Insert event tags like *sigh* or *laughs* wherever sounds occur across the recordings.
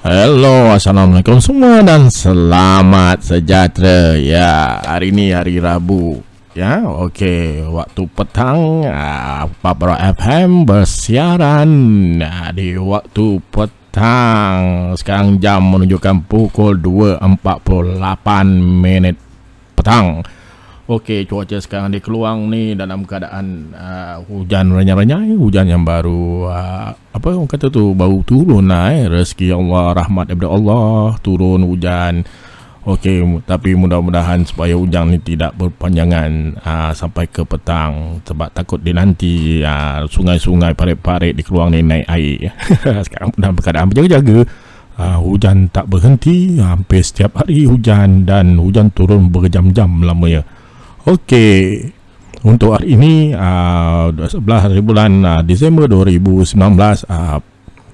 Hello, Assalamualaikum semua dan selamat sejahtera. Ya, hari ini hari Rabu. Ya, okey. Waktu petang, uh, Papra FM bersiaran uh, di waktu petang. Sekarang jam menunjukkan pukul 2.48 minit petang. Okey, cuaca sekarang di Keluang ni dalam keadaan uh, hujan renyai-renyai, hujan yang baru uh, apa orang kata tu baru turun lah eh. Rezeki Allah, rahmat daripada Allah, turun hujan. Okey, tapi mudah-mudahan supaya hujan ni tidak berpanjangan uh, sampai ke petang sebab takut dia nanti uh, sungai-sungai parit-parit di Keluang ni naik air. *laughs* sekarang dalam keadaan berjaga-jaga. Uh, hujan tak berhenti, hampir setiap hari hujan dan hujan turun berjam-jam lamanya. Okey. Untuk hari ini uh, 11 hari bulan uh, Disember 2019 uh,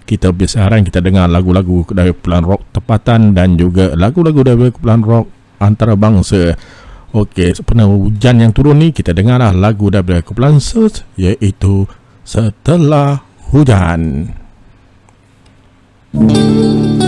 kita bersiaran kita dengar lagu-lagu dari kumpulan rock tempatan dan juga lagu-lagu dari kumpulan rock antarabangsa. Okey, sepenuh hujan yang turun ni kita dengarlah lagu dari kumpulan Search iaitu Setelah Hujan. Okey,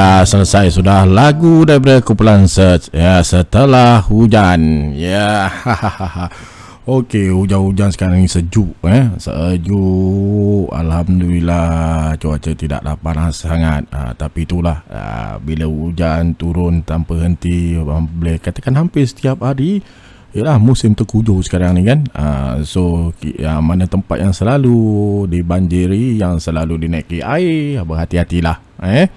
uh, selesai sudah lagu daripada kumpulan Search ya setelah hujan. Ya. Okey, hujan-hujan sekarang ni sejuk eh. Sejuk. Alhamdulillah cuaca tidaklah panas sangat. Uh, tapi itulah uh, bila hujan turun tanpa henti boleh katakan hampir setiap hari Yalah musim terkujuh sekarang ni kan uh, So uh, mana tempat yang selalu dibanjiri Yang selalu dinaiki air Berhati-hatilah eh?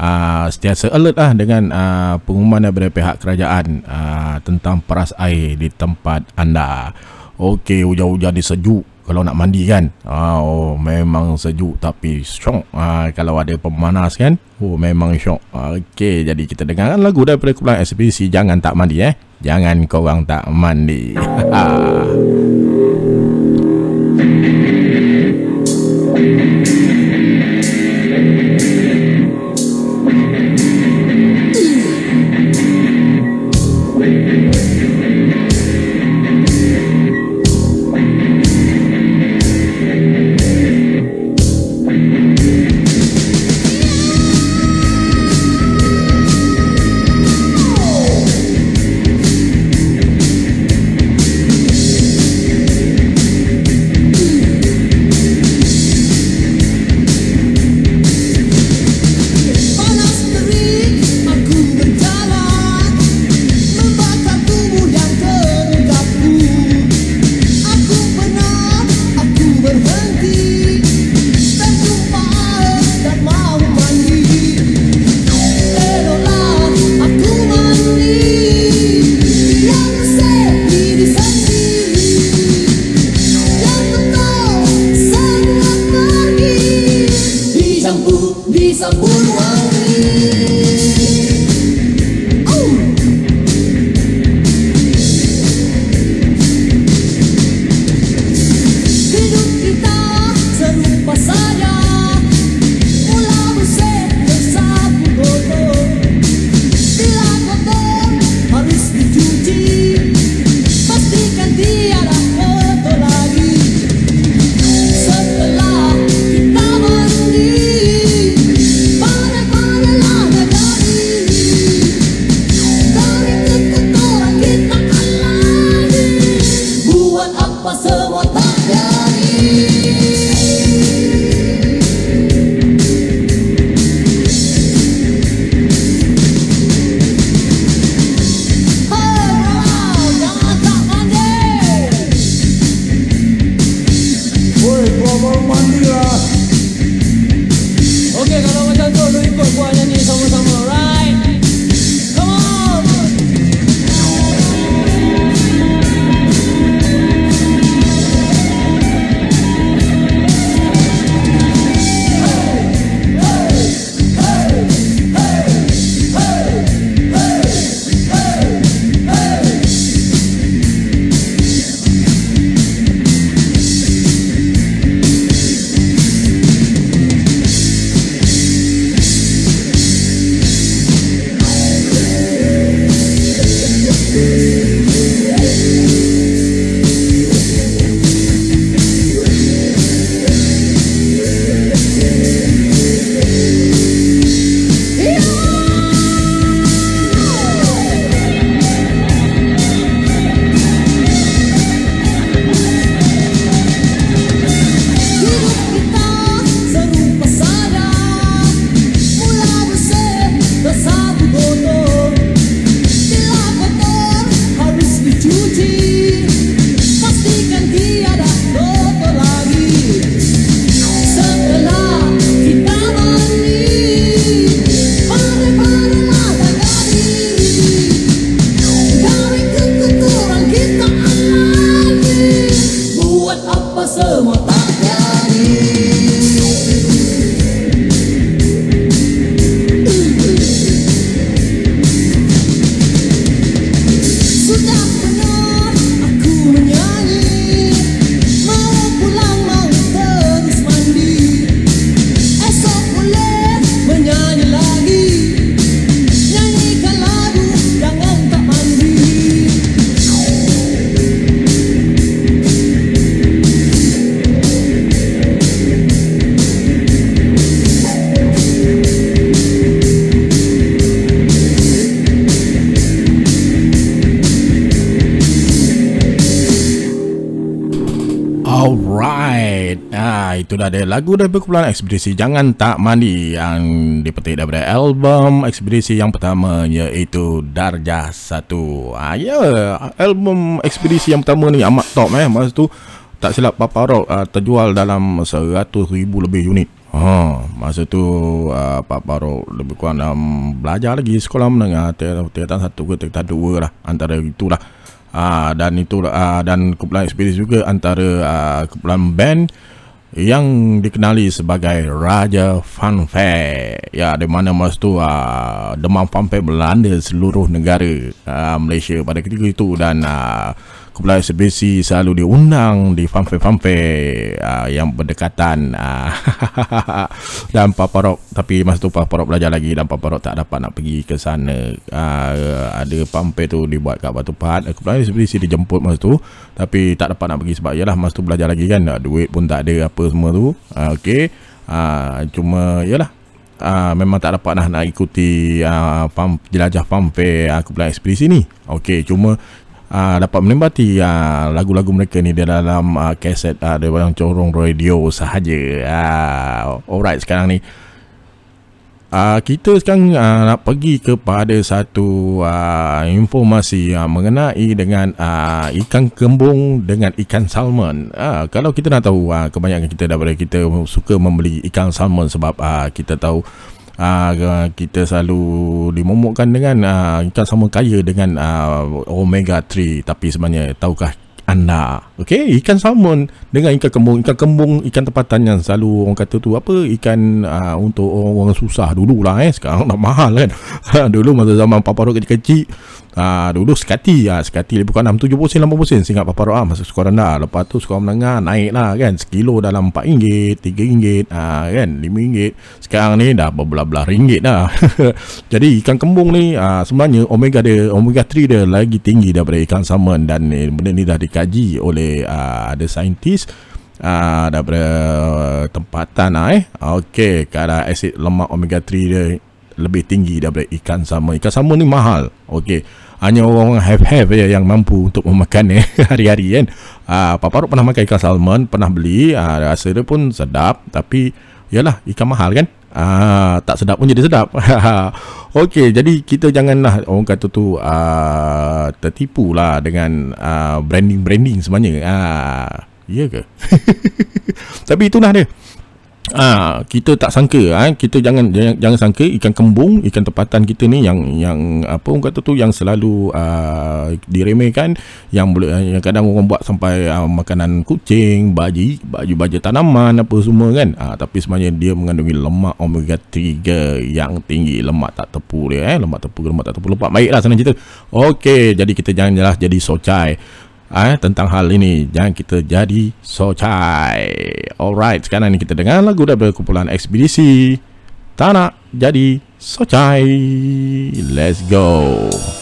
Uh, Setiasa alert lah dengan uh, pengumuman daripada pihak kerajaan uh, Tentang peras air di tempat anda. Okey hujan-hujan di sejuk kalau nak mandi kan? Uh, oh memang sejuk tapi syok. Uh, kalau ada pemanas kan? Oh memang syok. Okey jadi kita dengarkan lagu daripada kumpulan SPC jangan tak mandi eh. Jangan korang tak mandi *laughs* Ya, itu dah ada lagu dari kumpulan ekspedisi Jangan Tak Mandi yang dipetik daripada album ekspedisi yang pertama iaitu Darjah Satu. Ah, ya, album ekspedisi yang pertama ni amat top eh. Masa tu tak silap Papa Rock uh, terjual dalam 100 ribu lebih unit. Ha, masa tu uh, Papa Rock lebih kurang dalam belajar lagi sekolah menengah tingkatan satu ke tingkatan dua lah antara itulah. Uh, dan itu uh, dan kumpulan ekspedisi juga antara uh, kumpulan band yang dikenali sebagai Raja Funfair ya di mana masa tu uh, demam funfair melanda seluruh negara uh, Malaysia pada ketika itu dan uh, kumpulan SBC selalu diundang di fanfare-fanfare uh, yang berdekatan uh, dan Papa Rock tapi masa tu Papa Rock belajar lagi. Dan Papa Rock tak dapat nak pergi ke sana. Uh, ada fanfare tu dibuat kat Batu Pahat. Kumpulan SBC dijemput masa tu tapi tak dapat nak pergi sebab yalah masa tu belajar lagi kan. Duit pun tak ada apa semua tu. Uh, ok. Uh, cuma yalah Uh, memang tak dapat nak, nak ikuti uh, farm, jelajah fanfare uh, kumpulan ekspedisi ni. Okey, cuma uh, dapat menikmati uh, lagu-lagu mereka ni di dalam uh, kaset uh, dalam corong radio sahaja. Uh, alright sekarang ni Uh, kita sekarang uh, nak pergi kepada satu uh, informasi uh, mengenai dengan uh, ikan kembung dengan ikan salmon. Uh, kalau kita nak tahu, uh, kebanyakan kita daripada kita suka membeli ikan salmon sebab uh, kita tahu uh, kita selalu dimomokkan dengan uh, ikan sama kaya dengan uh, omega 3 tapi sebenarnya tahukah anda? Okey ikan salmon dengan ikan kembung. Ikan kembung ikan tempatan yang selalu orang kata tu apa? Ikan uh, untuk orang-orang susah dululah eh. Sekarang dah mahal kan? *laughs* Dulu masa zaman papa kecil-kecil Ah dulu sekati. Ah sekati lebih kurang 6 70 sen 80 sen singkat papa ah masa sekolah rendah. Lepas tu sekolah menengah naik lah kan. Sekilo dalam 4 ringgit 3 ringgit ah kan. 5 ringgit. Sekarang ni dah berbelah-belah ringgit dah. *laughs* Jadi ikan kembung ni ah, sebenarnya omega dia omega 3 dia lagi tinggi daripada ikan salmon. Dan ni, benda ni dah dikaji oleh ada saintis ah, daripada tempatan ah, eh. Okey kadar asid lemak omega 3 dia lebih tinggi daripada ikan salmon. Ikan salmon ni mahal. Okey. Hanya orang have-have ya yang mampu untuk memakan eh *laughs* hari-hari kan. Ah, Papa Ruk pernah makan ikan salmon, pernah beli, ah, rasa dia pun sedap tapi yalah ikan mahal kan. Ah, tak sedap pun jadi sedap. *laughs* Okey, jadi kita janganlah orang kata tu ah, tertipu lah dengan ah, branding-branding sebenarnya. Ah, iya ke? *laughs* tapi itulah dia. Ah, kita tak sangka ah, kita jangan, jangan jangan sangka ikan kembung, ikan tempatan kita ni yang yang apa orang kata tu yang selalu uh, diremehkan yang boleh yang kadang orang buat sampai uh, makanan kucing, baji, baju baja tanaman apa semua kan. Ah, tapi sebenarnya dia mengandungi lemak omega 3 yang tinggi, lemak tak tepu dia eh, lemak tepu lemak tak tepu lemak baiklah senang cerita. Okey, jadi kita jangan jelas jadi socai eh, tentang hal ini jangan kita jadi socai. Alright sekarang ni kita dengar lagu dari kumpulan ekspedisi tak nak jadi socai. Let's go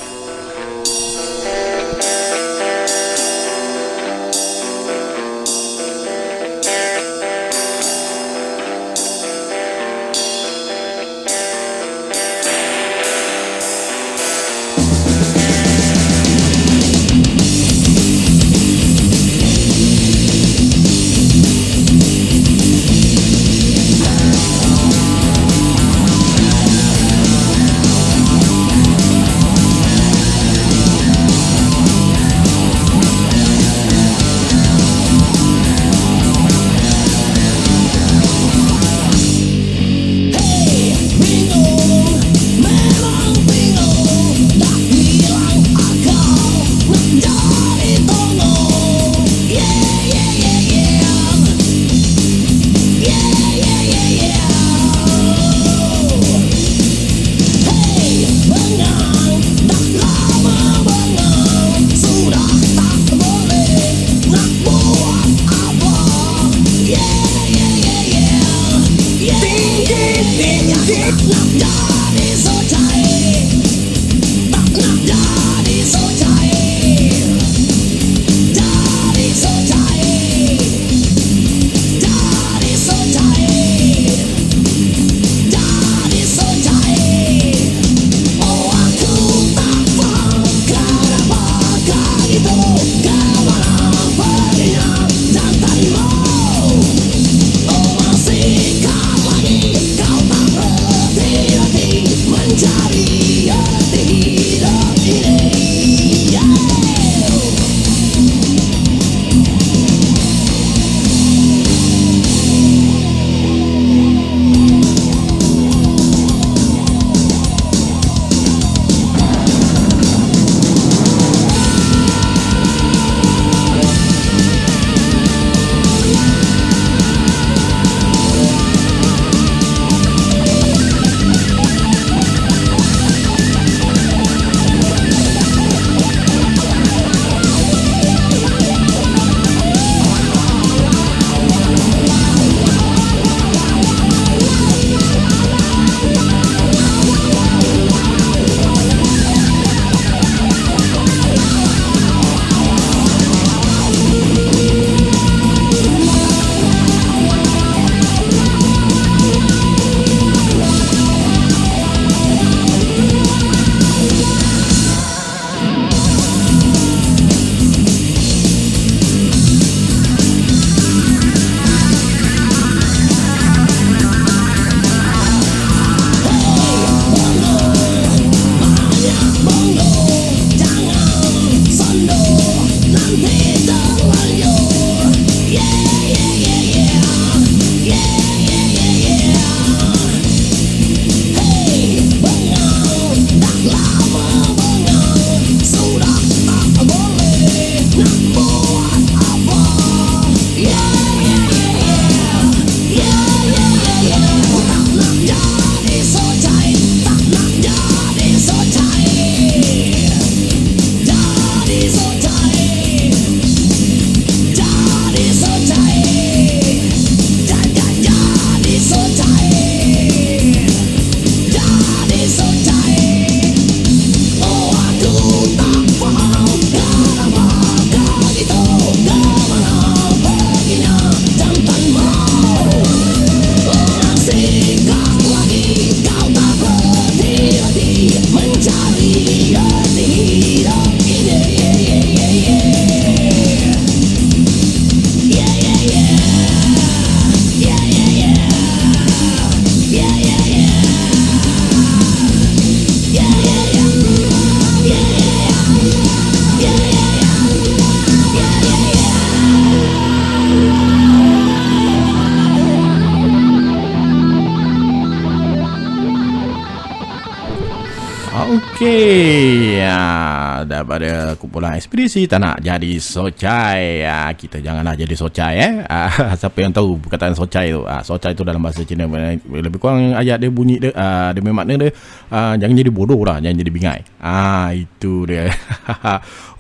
ekspedisi tak nak jadi socai. Ya, kita janganlah jadi socai eh. Ah, *laughs* siapa yang tahu perkataan socai tu? Ah, socai tu dalam bahasa Cina lebih kurang ayat dia bunyi dia ah, dia makna dia ah, jangan jadi bodoh lah, jangan jadi bingai. Ah, itu dia. *laughs*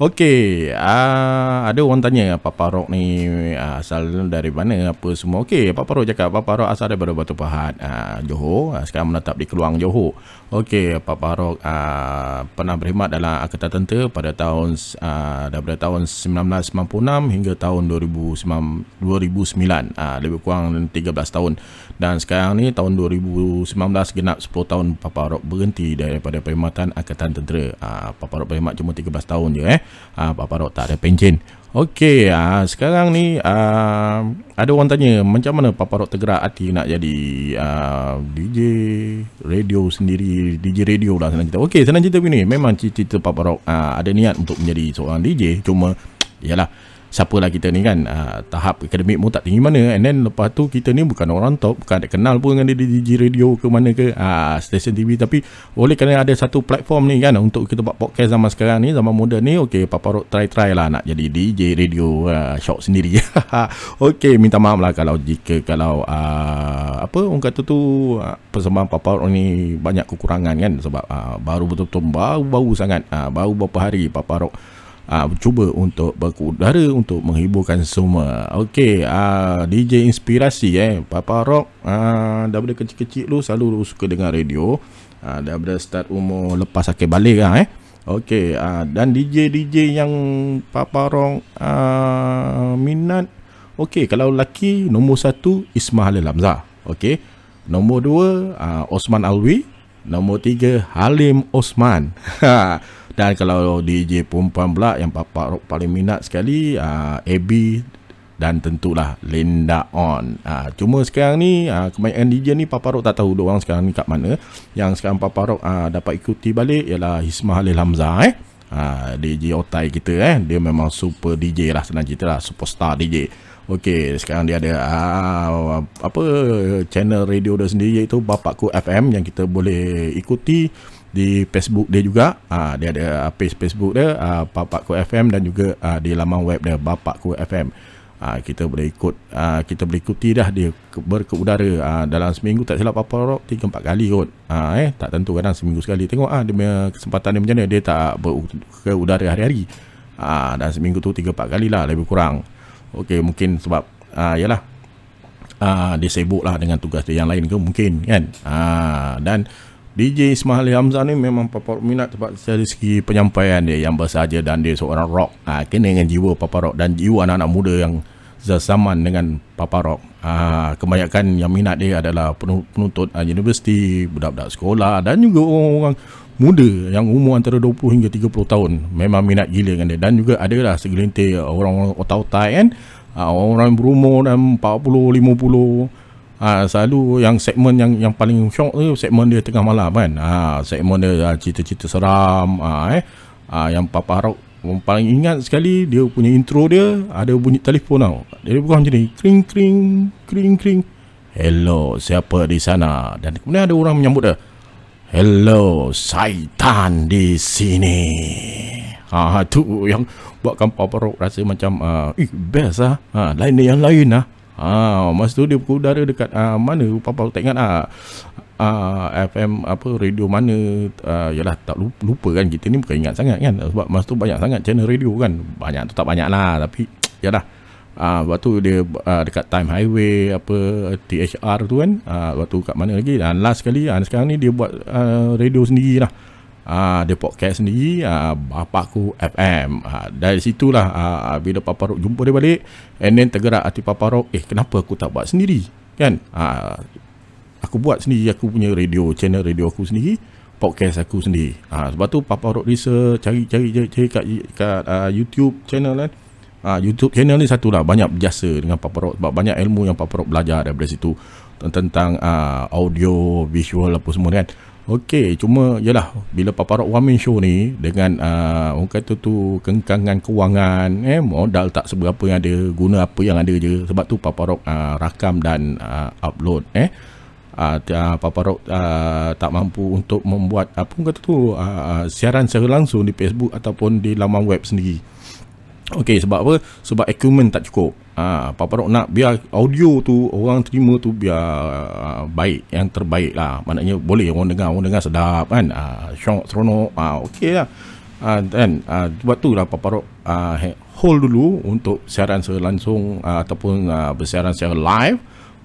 Okey, ah, ada orang tanya Papa Rock ni ah, asal dari mana apa semua. Okey, Papa Rock cakap Papa Rock asal daripada Batu Pahat, ah, Johor. Ah, sekarang menetap di Keluang Johor. Okey, Papa Rock uh, pernah berkhidmat dalam Angkatan Tentera pada tahun uh, daripada tahun 1996 hingga tahun 2009, 2009 uh, lebih kurang 13 tahun. Dan sekarang ni tahun 2019 genap 10 tahun Papa Rock berhenti daripada perkhidmatan Angkatan Tentera. Uh, Papa Rock berkhidmat cuma 13 tahun je eh. Uh, Papa Rock tak ada pencen. Okey, uh, sekarang ni uh, ada orang tanya macam mana Papa Rock tergerak hati nak jadi uh, DJ radio sendiri, DJ radio lah senang cerita. Okey, senang cerita begini, memang cita-cita Papa Rock uh, ada niat untuk menjadi seorang DJ, cuma yalah siapalah kita ni kan uh, tahap akademik pun tak tinggi mana. And then lepas tu kita ni bukan orang top bukan ada kenal pun dengan dia DJ radio ke mana ke uh, stesen TV tapi oleh kerana ada satu platform ni kan untuk kita buat podcast zaman sekarang ni zaman moden ni ok Papa Rock try-try lah nak jadi DJ radio uh, shock sendiri. *laughs* Ok minta maaf lah kalau jika kalau uh, apa orang kata tu uh, persembahan Papa Rock ni banyak kekurangan kan sebab uh, baru betul-betul baru-baru sangat. Uh, baru beberapa hari Papa Rock uh, cuba untuk berkudara untuk menghiburkan semua. Okey, uh, DJ inspirasi eh Papa Rock uh, daripada kecil-kecil lu selalu suka dengar radio. Uh, daripada start umur lepas sakit balik lah eh. Okey, uh, dan DJ-DJ yang Papa Rock uh, minat Okey, kalau lelaki nombor satu Ismail Halil Hamzah. Okey. Nombor dua uh, Osman Alwi. Nombor tiga Halim Osman. *laughs* Dan kalau DJ perempuan pula yang Papa Rock paling minat sekali uh, AB dan tentulah Linda On. Uh, cuma sekarang ni uh, kebanyakan DJ ni Papa Rock tak tahu dia orang sekarang ni kat mana. Yang sekarang Papa Rock uh, dapat ikuti balik ialah Hisma Halil Hamzah eh. Uh, DJ Otai kita eh. Dia memang super DJ lah senang cerita lah. Superstar DJ. Okey, sekarang dia ada uh, apa channel radio dia sendiri iaitu Bapakku FM yang kita boleh ikuti di Facebook dia juga. Uh, dia ada page Facebook dia uh, Bapakku FM dan juga uh, di laman web dia Bapakku FM uh, kita boleh ikut uh, kita boleh ikuti dah dia berkeudara. Uh, dalam seminggu tak silap apa rock 3 4 kali kot. Uh, eh tak tentu kadang seminggu sekali. Tengok ah uh, dia kesempatan dia macam mana dia tak berkeudara hari-hari. Uh, dan seminggu tu 3 4 kali lah lebih kurang. Okey mungkin sebab uh, yalah. Uh, dia sibuk lah dengan tugas dia yang lain ke? Mungkin kan? Uh, dan DJ Ismail Hamzah ni memang papa minat sebab dari segi penyampaian dia yang bersahaja dan dia seorang rock. Ha, kena dengan jiwa papa rock dan jiwa anak-anak muda yang zaman dengan papa rock. Ha, kebanyakan yang minat dia adalah penuntut uh, universiti, budak-budak sekolah dan juga orang-orang muda yang umur antara 20 hingga 30 tahun. Memang minat gila dengan dia dan juga ada lah segelintir orang-orang otak-otak kan. Ha, orang-orang berumur dan 40, 50 Ha, selalu yang segmen yang yang paling shock tu segmen dia tengah malam kan. Ha, segmen dia ha, cerita-cerita seram ha, eh. Ha, yang Papa Rock paling ingat sekali dia punya intro dia ada bunyi telefon tau. Dia bukan macam ni. Kring kring kring kring. Hello, siapa di sana? Dan kemudian ada orang menyambut dia. Hello, Saitan di sini. Ha, tu yang buatkan Papa Rock rasa macam uh, eh best ah. Ha, lain yang lain ah. Ha, masa tu dia pukul udara dekat uh, mana? Papa tak ingat. Ah. Uh, FM apa radio mana? Uh, yalah tak lupa, lupa kan kita ni bukan ingat sangat kan? Sebab masa tu banyak sangat channel radio kan? Banyak tu tak banyak lah tapi *tsk* yalah. Uh, waktu dia uh, dekat time highway apa THR tu kan? Uh, waktu kat mana lagi? Dan last sekali uh, sekarang ni dia buat uh, radio sendiri lah uh, dia podcast sendiri uh, Bapakku FM uh, dari situlah uh, bila Papa Rock jumpa dia balik and then tergerak hati Papa Rock eh kenapa aku tak buat sendiri? Kan? Uh, aku buat sendiri aku punya radio channel radio aku sendiri podcast aku sendiri. Uh, sebab tu Papa Rock research cari-cari cari kat, kat uh, YouTube channel kan. Uh, YouTube channel ni satu lah banyak berjasa dengan Papa Rock sebab banyak ilmu yang Papa Rock belajar daripada situ. Tentang uh, audio visual apa semua kan Okey, cuma yalah bila Papa Rock One Man Show ni dengan uh, orang kata tu kengkangan kewangan eh modal tak seberapa yang ada guna apa yang ada je sebab tu Papa Rock uh, rakam dan uh, upload eh uh, Papa Rock uh, tak mampu untuk membuat apa kata tu uh, siaran secara langsung di Facebook ataupun di laman web sendiri. Okey sebab apa? Sebab equipment tak cukup. Ha, Papa Rock nak biar audio tu orang terima tu biar uh, baik yang terbaik lah. Maknanya boleh orang dengar, orang dengar sedap kan. Ha, syok, seronok. Ha, okey lah. Ha, dan ha, sebab tu lah Papa Rock uh, hold dulu untuk siaran secara langsung uh, ataupun uh, bersiaran secara live.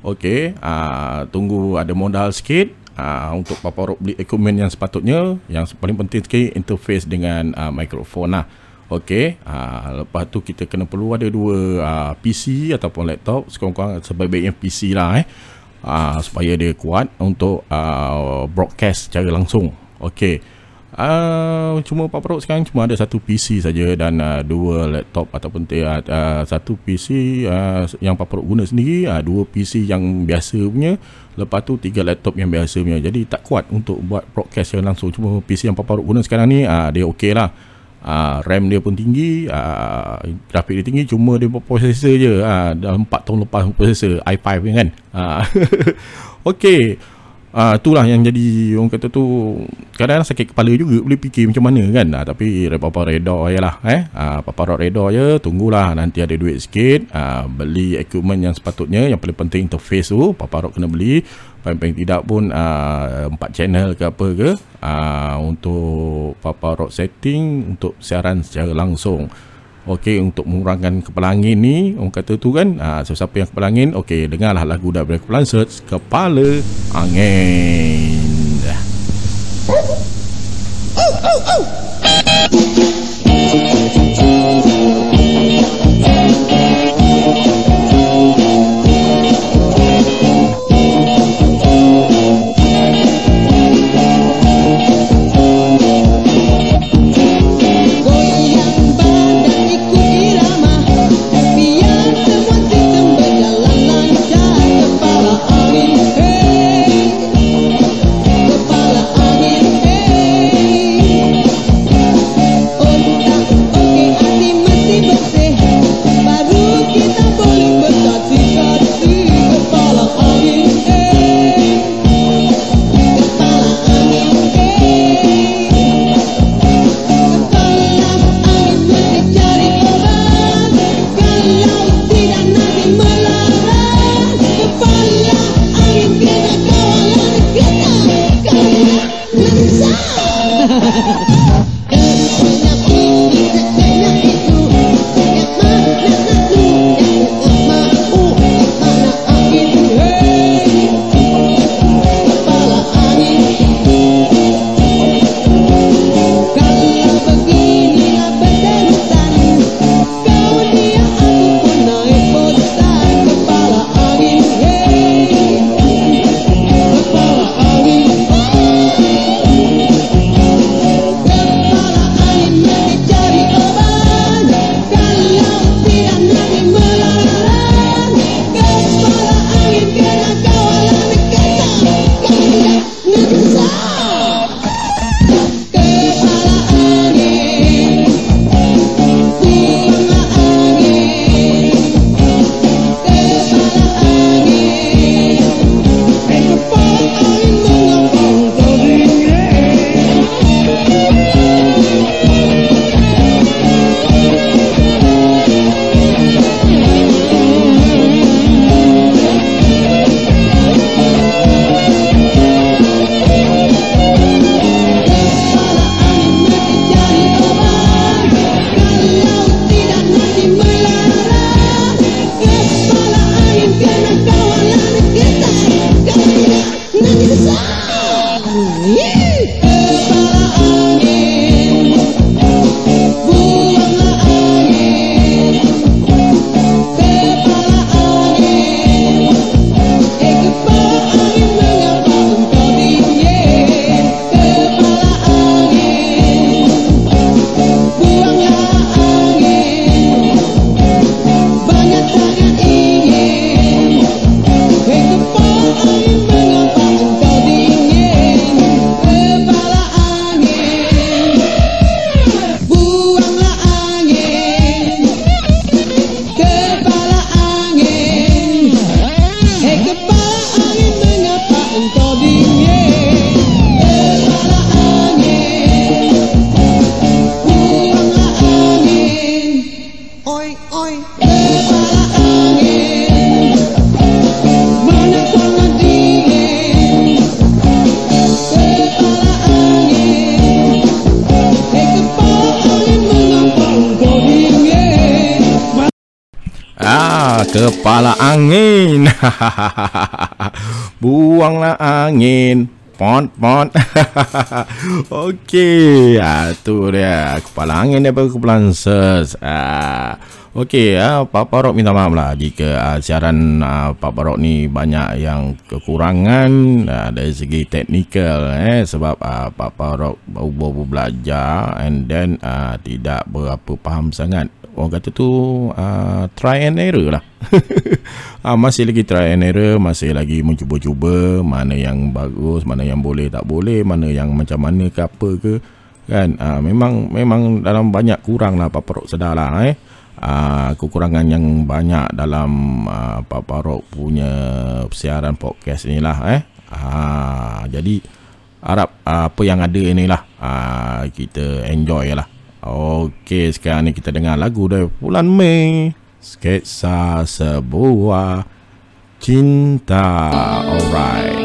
Okey, uh, tunggu ada modal sikit uh, untuk Papa Rock beli equipment yang sepatutnya. Yang paling penting sekali interface dengan uh, mikrofon lah. Okey, uh, lepas tu kita kena perlu ada dua uh, PC ataupun laptop, sekurang-kurang sebaik-baiknya PC lah eh. Uh, supaya dia kuat untuk uh, broadcast secara langsung. Okey. Uh, cuma Pak Perut sekarang cuma ada satu PC saja dan uh, dua laptop ataupun uh, satu PC uh, yang Pak Perut guna sendiri, uh, dua PC yang biasa punya, lepas tu tiga laptop yang biasa punya. Jadi tak kuat untuk buat broadcast secara langsung. Cuma PC yang Pak Perut guna sekarang ni, uh, dia okey lah uh, RAM dia pun tinggi uh, grafik dia tinggi cuma dia processor je. Uh, dah 4 tahun lepas processor i5 kan? *laughs* Uh, ok uh, itulah yang jadi orang kata tu kadang-kadang sakit kepala juga boleh fikir macam mana kan? Uh, tapi Papa Reda je lah eh? uh, Papa Reda je tunggulah nanti ada duit sikit. Uh, beli equipment yang sepatutnya yang paling penting interface tu Rod kena beli paling-paling tidak pun uh, empat uh, channel ke apa ke uh, untuk Papa Rock setting untuk siaran secara langsung. Okey untuk mengurangkan kepala angin ni orang kata tu kan uh, siapa yang kepala angin okey dengarlah lagu dari Kepala Search Kepala Angin *laughs* Buanglah angin. Pont, pont. *laughs* Okey, ah, tu dia. Kepala angin daripada Kepulauan Ses. Ah, Okey, ah, Pak Parok minta maaf lah jika ah, siaran ah, Pak Parok ni banyak yang kekurangan ah, dari segi teknikal eh sebab ah, Pak Parok baru-baru belajar and then ah, tidak berapa faham sangat orang kata tu uh, try and error lah. Uh, *laughs* masih lagi try and error masih lagi mencuba-cuba mana yang bagus mana yang boleh tak boleh mana yang macam mana ke apa ke. Kan? Uh, memang memang dalam banyak kurang lah Papa Rock sedar lah eh. Uh, kekurangan yang banyak dalam uh, Papa Rock punya siaran podcast ni lah eh. Uh, jadi harap uh, apa yang ada inilah uh, kita enjoy lah Okey, sekarang ni kita dengar lagu dari bulan Mei. Sketsa sebuah cinta. Alright.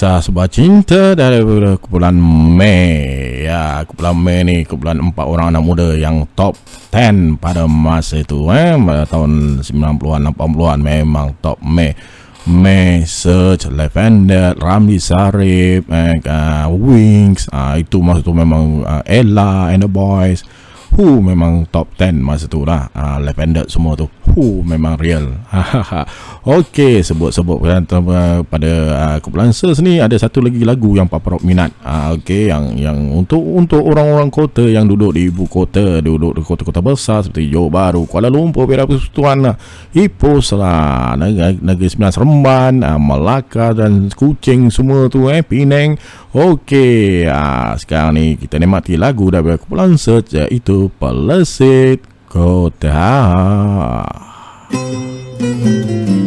Sketsa sebuah cinta dari kumpulan Mei. Ya, kumpulan Mei ni kumpulan empat orang anak muda yang top 10 pada masa itu eh pada tahun 90-an 80-an memang top Mei. Mei Search, Lavender, Ramli Sarip, eh, uh, Wings, uh, itu masa tu memang uh, Ella and the Boys. Who memang top 10 masa tu lah. Uh, Lavender semua tu. Who memang real. *laughs* Okey, sebut-sebut pada uh, kumpulan ni ada satu lagi lagu yang Papa Rock minat. Uh, Okey, yang yang untuk untuk orang-orang kota yang duduk di ibu kota, duduk di kota-kota besar seperti Johor Bahru, Kuala Lumpur, Perak Persekutuan, uh, Ipoh lah, Negeri, Negeri Sembilan Seremban, uh, Melaka dan Kuching semua tu eh, Penang. Okey, uh, sekarang ni kita nikmati lagu dari kumpulan SERS iaitu Pelesit Kota. Thank you.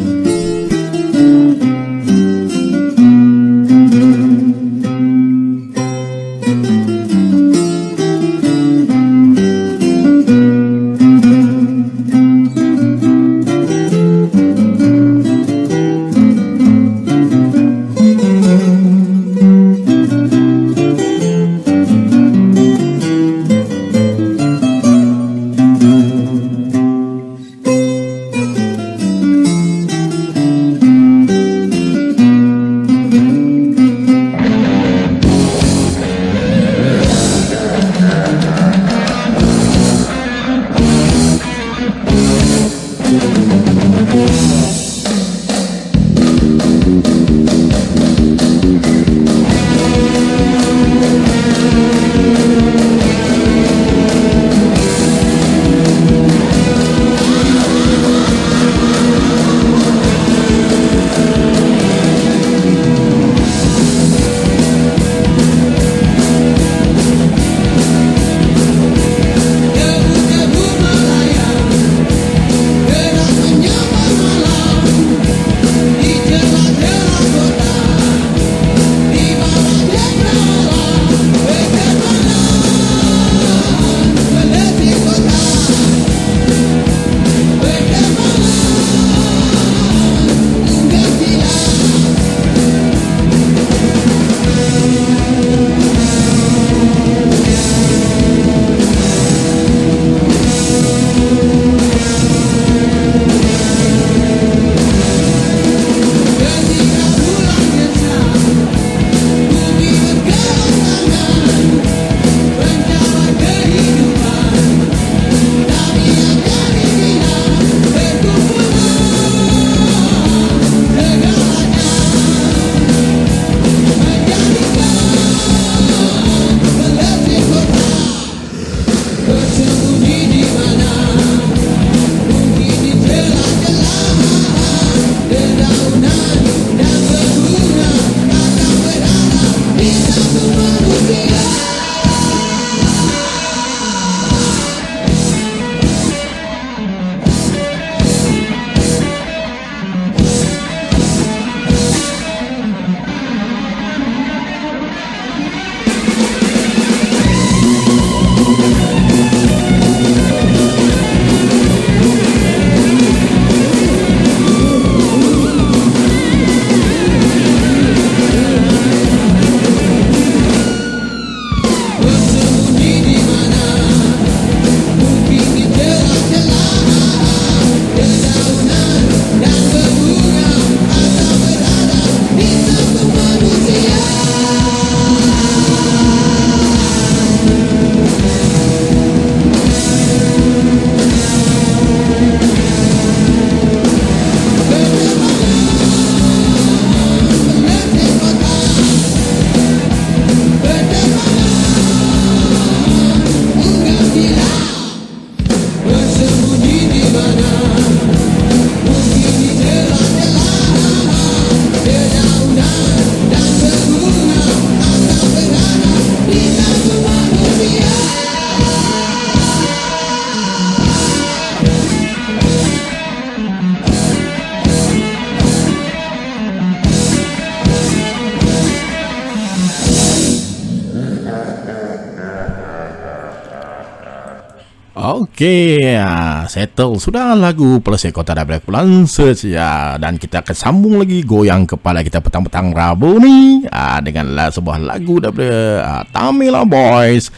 Okey, uh, settle. Sudah lagu Pelesir Kota Kepulauan Search ya. Dan kita akan sambung lagi goyang kepala kita petang-petang Rabu ni uh, Dengan sebuah lagu daripada uh, Tamila Boys.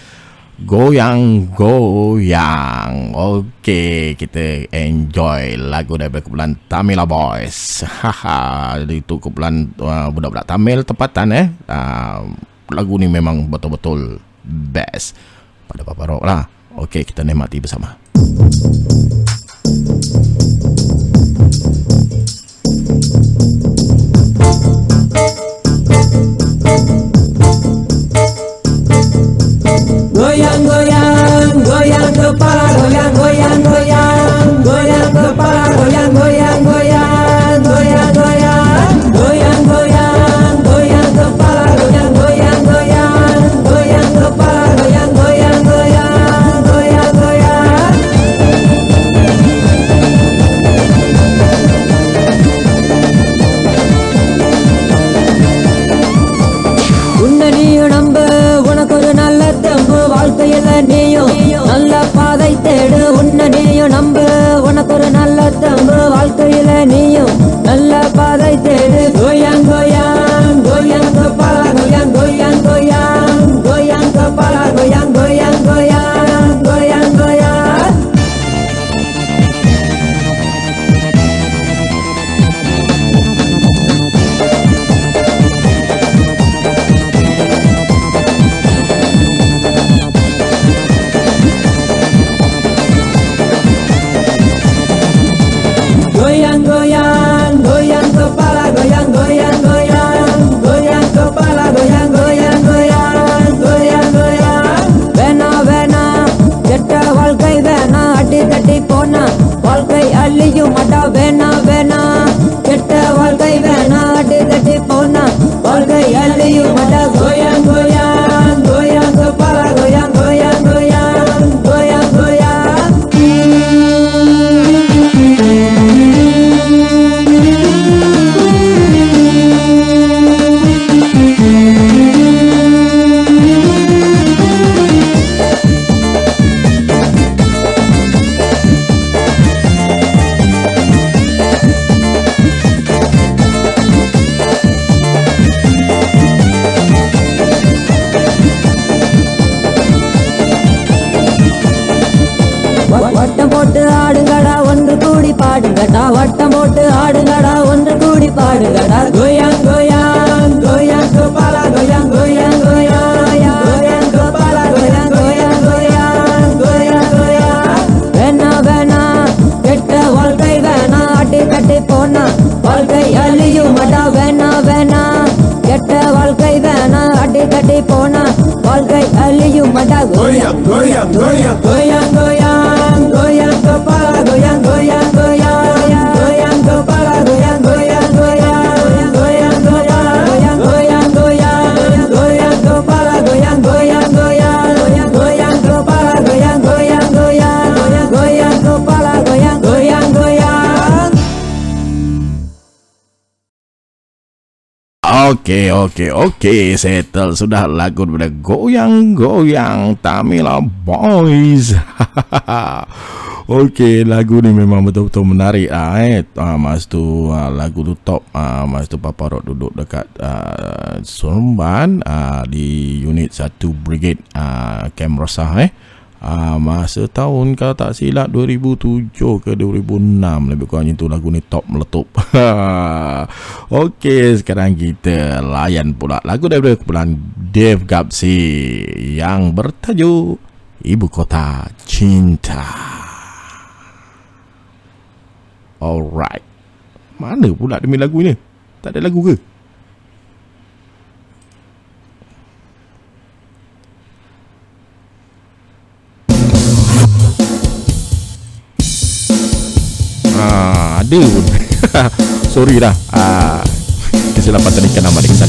Goyang Goyang. Okey, kita enjoy lagu daripada Kepulauan Tamila Boys. Haha, itu Kepulauan uh, budak-budak Tamil tempatan eh. Uh, Lagu ni memang betul-betul best. Pada Papa Rock lah Okey, kita nikmati bersama. Goyang, goyang, goyang goyang, goyang, goyang kepala, goyang, goyang, goyang, जड़ धोई வட்டம் போட்டு ஆடுங்கடா ஒன்று கூடி பாடுங்கடா கோயாங் கோயாங் கோயாங் கோபாலா கோயாங் கோயாங் கோயாங் கோயாங் கோபாலா கோயாங் கோயாங் கோயாங் கோயாங் கோயாங் வேணா வேணா கெட்ட வாழ்க்கை வேணா அடி கட்டி போனா வாழ்க்கை அழியும் மாட்டா வேணா வேணா கெட்ட வாழ்க்கை வேணா அடி கட்டி போனா வாழ்க்கை அழியும் மாட்டா Goyang, goyang, goyang. Okey, okey, okey. Settle sudah lagu daripada Goyang Goyang Tamila Boys. *laughs* okey, lagu ni memang betul-betul menarik ah eh. Ah, masa tu ah, lagu tu top. Ah, masa tu Papa Rock duduk dekat ah, Seremban ah, di unit 1 Brigade ah, Camp Rosah eh. Ah, masa tahun kalau tak silap 2007 ke 2006 lebih kurang itu lagu ni top meletup. *laughs* Okey, sekarang kita layan pula lagu daripada kumpulan Dave Gapsi yang bertajuk Ibu Kota Cinta. Alright. Mana pula demi lagu ni? Tak ada lagu ke? Ah, ada pun. *laughs* Sorry dah. Ah, kesilapan tadi kena nama dengan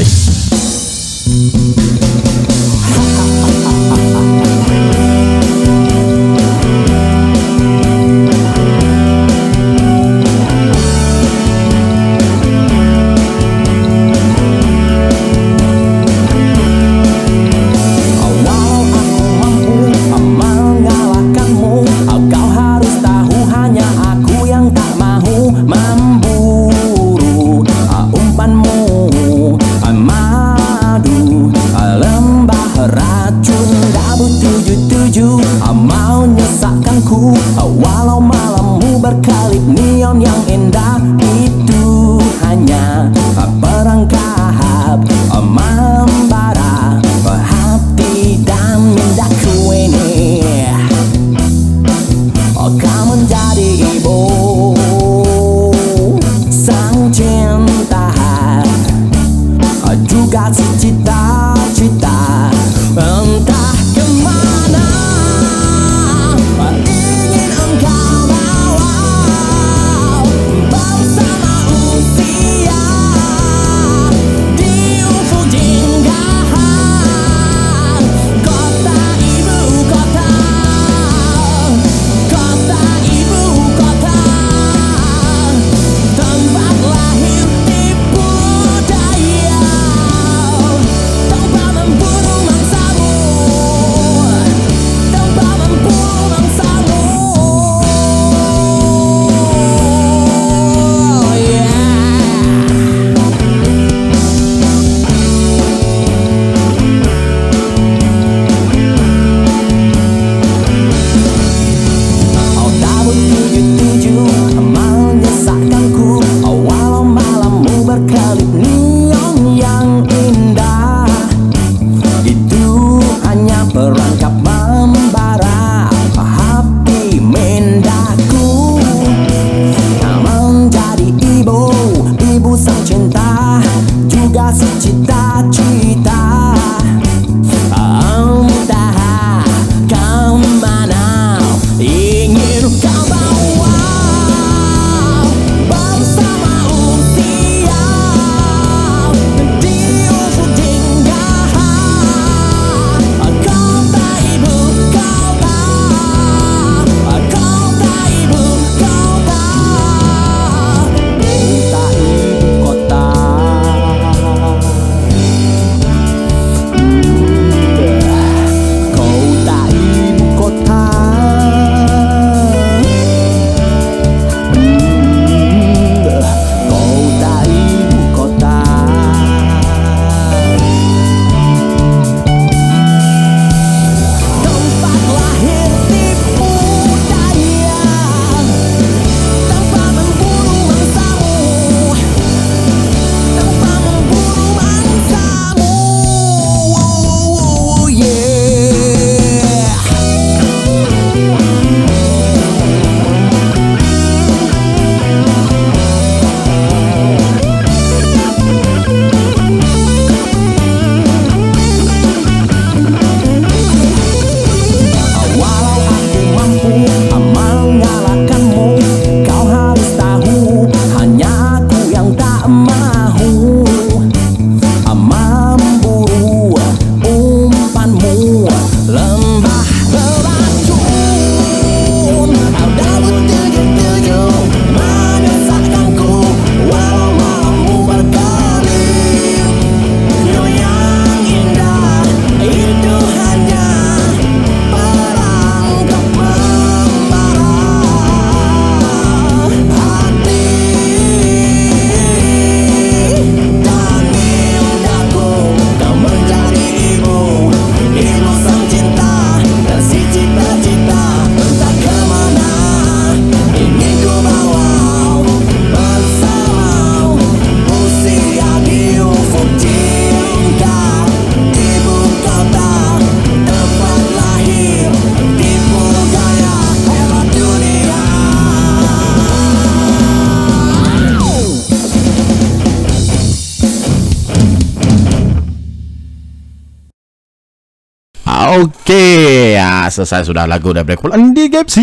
Okey, ha, selesai sudah lagu daripada Kepulauan DGFC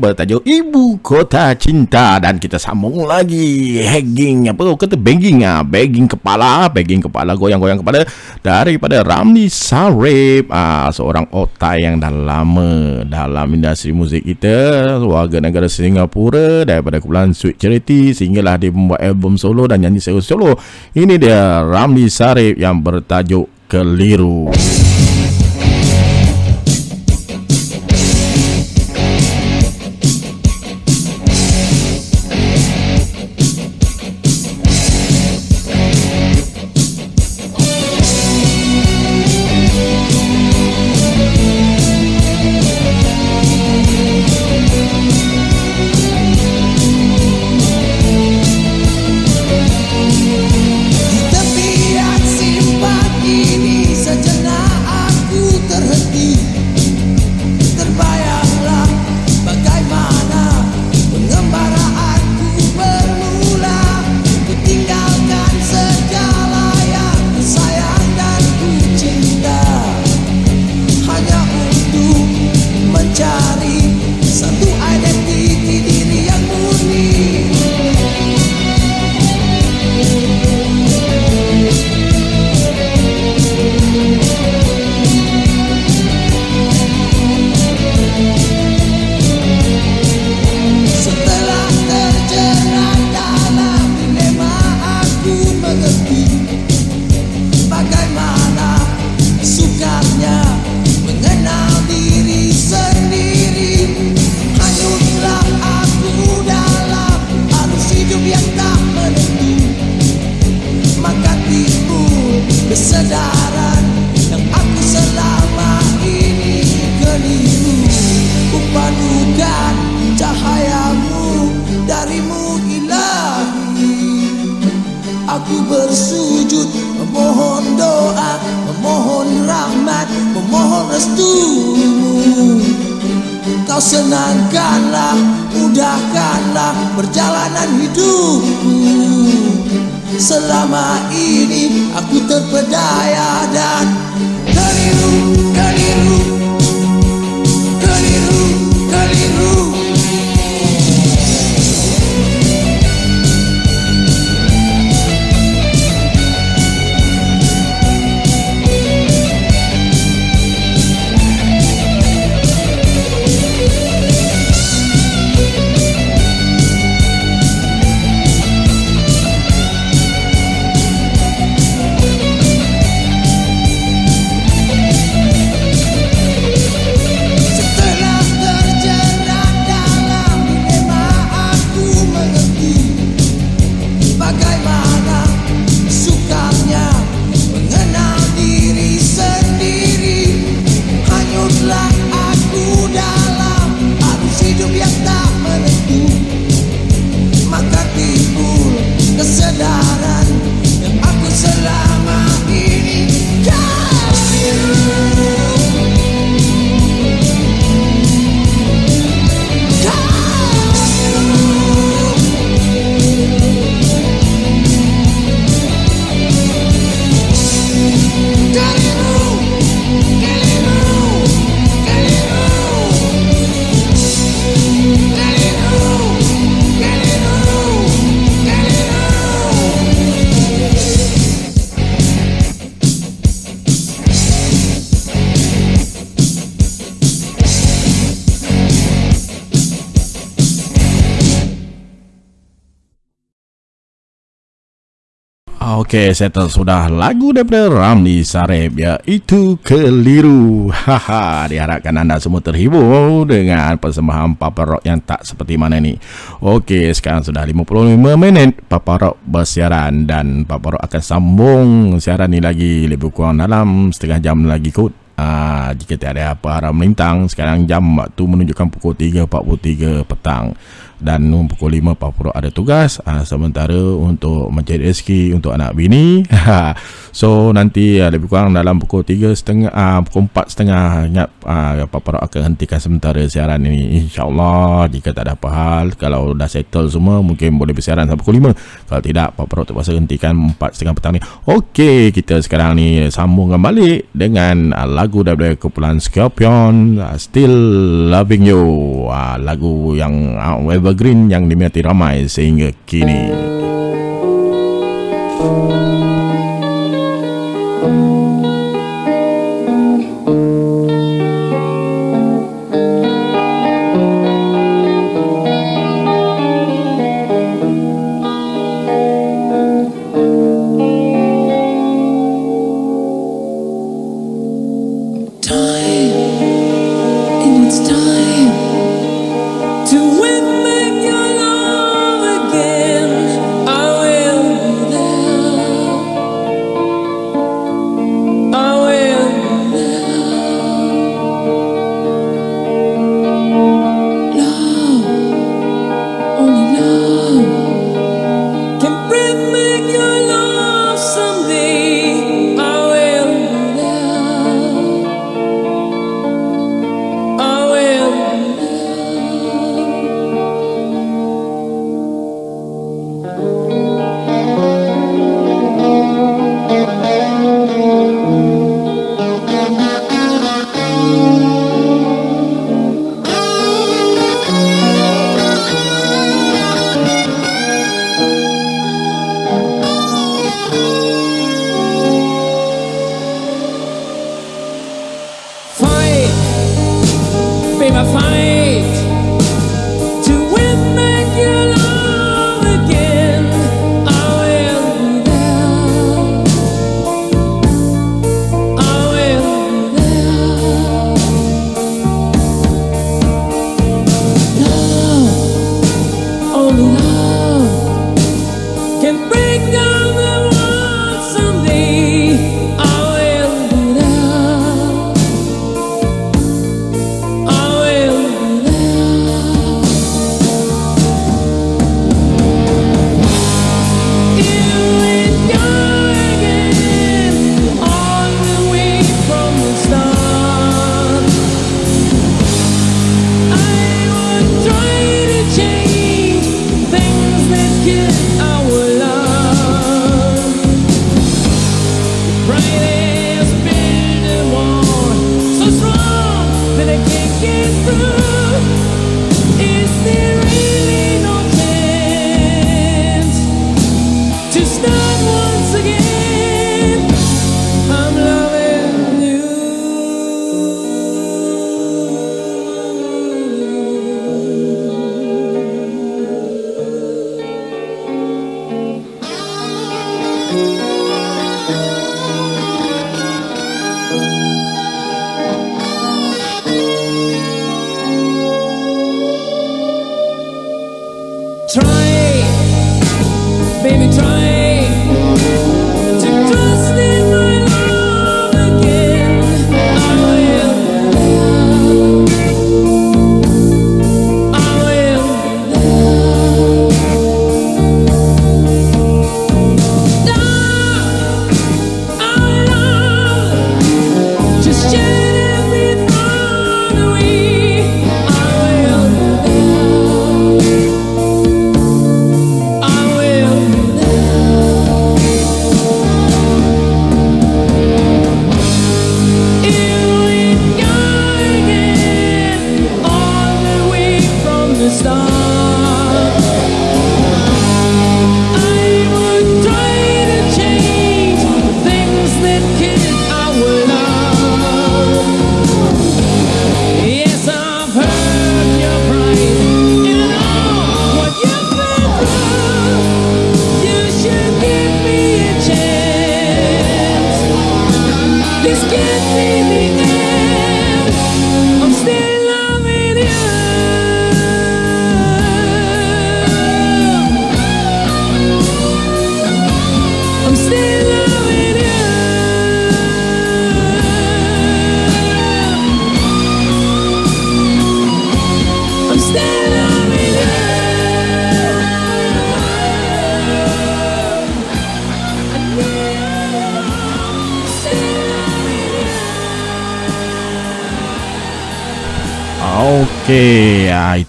bertajuk Ibu Kota Cinta. Dan kita sambung lagi. Hagging apa? Oh, kata bagging ah, ha, bagging kepala, bagging kepala goyang-goyang kepala daripada Ramli Sarip. Ha, seorang otak yang dah lama dalam industri muzik kita, warga negara Singapura daripada Kepulauan Sweet Charity. Sehinggalah dia membuat album solo dan nyanyi solo. Ini dia Ramli Sarip yang bertajuk Keliru. Keliru. Okey, settle sudah lagu daripada Ramli Sarip ya. Itu keliru. Haha, diharapkan anda semua terhibur dengan persembahan Papa Rock yang tak seperti mana ni. Okey, sekarang sudah 55 minit Papa Rock bersiaran dan Papa Rock akan sambung siaran ni lagi lebih kurang dalam setengah jam lagi kot. Ah, jika tiada apa arah melintang Sekarang jam waktu menunjukkan pukul 3.43 petang Dan pukul 5 Pak ada tugas ah, Sementara untuk mencari rezeki untuk anak bini. *laughs* So nanti ah, lebih kurang dalam pukul 3 setengah ah, Pukul 4 setengah Ingat ah, Pak akan hentikan sementara siaran ini. InsyaAllah Jika tak ada apa hal Kalau dah settle semua Mungkin boleh bersiaran sampai pukul 5 Kalau tidak Pak terpaksa hentikan 4 setengah petang ni. Okey kita sekarang ni sambungkan balik Dengan ah, lagu daripada kumpulan Scorpion uh, Still Loving You. Uh, lagu yang uh, evergreen yang diminati ramai sehingga kini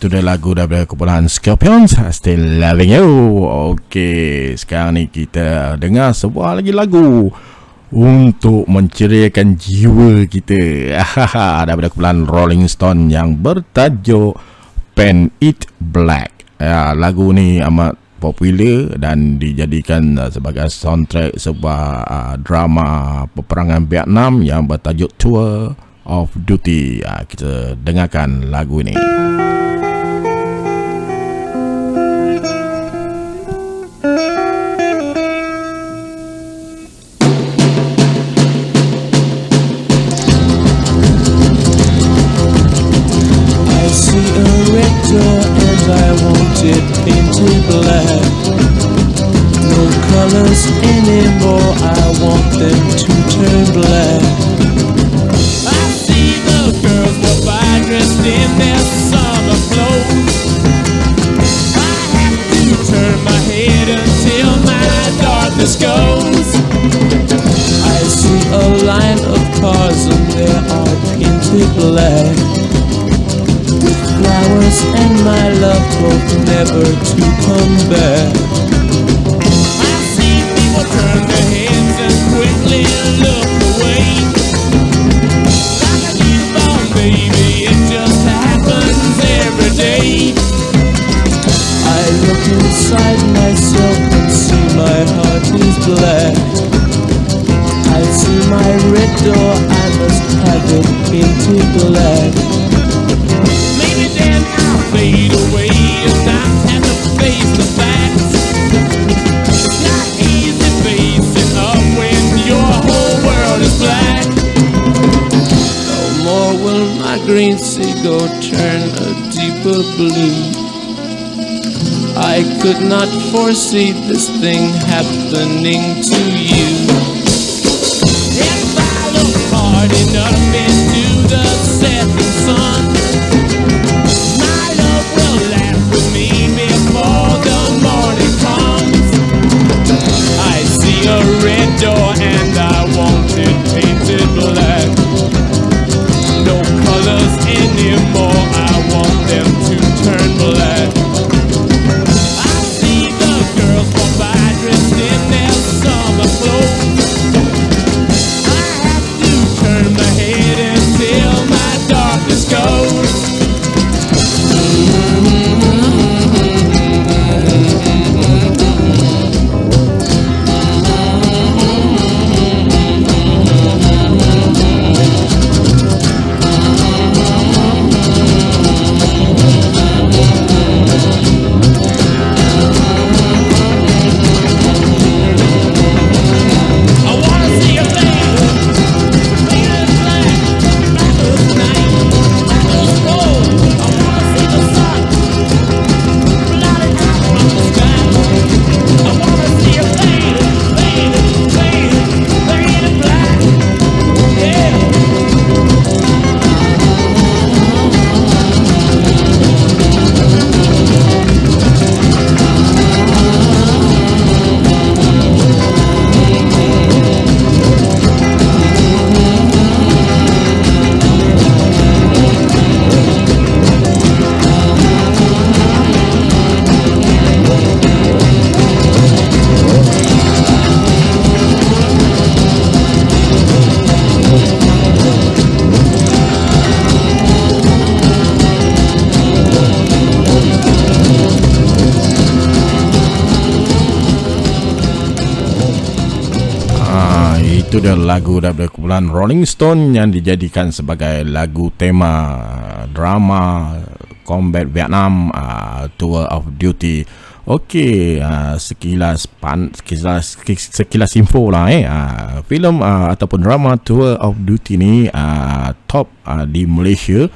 itu dah lagu daripada kumpulan Scorpions Still Loving You Okey, sekarang ni kita dengar sebuah lagi lagu Untuk menceriakan jiwa kita Daripada kumpulan Rolling Stone yang bertajuk Pen It Black ya, Lagu ni amat popular dan dijadikan sebagai soundtrack sebuah uh, drama peperangan Vietnam yang bertajuk Tour of Duty. Uh, kita dengarkan lagu ini. Could not foresee this thing happening to you. If I look hard enough into the setting sun, lagu daripada kumpulan Rolling Stone yang dijadikan sebagai lagu tema drama Combat Vietnam uh, Tour of Duty. Okey, uh, sekilas pan, sekilas sekilas info lah eh. Uh, filem uh, ataupun drama Tour of Duty ni uh, top uh, di Malaysia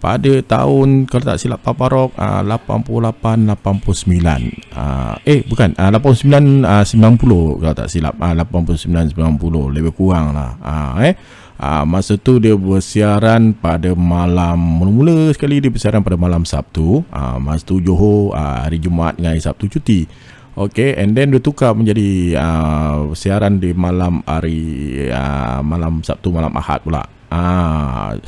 pada tahun kalau tak silap Papa Rock uh, 88 89 uh, eh bukan uh, 89 uh, 90 kalau tak silap uh, 89 90 lebih kurang lah. Uh, eh. Uh, masa tu dia bersiaran pada malam mula-mula sekali dia bersiaran pada malam Sabtu. Uh, masa tu Johor uh, hari Jumaat dengan hari Sabtu cuti. Okay, and then dia tukar menjadi uh, siaran di malam hari uh, malam Sabtu malam Ahad pula. Ah,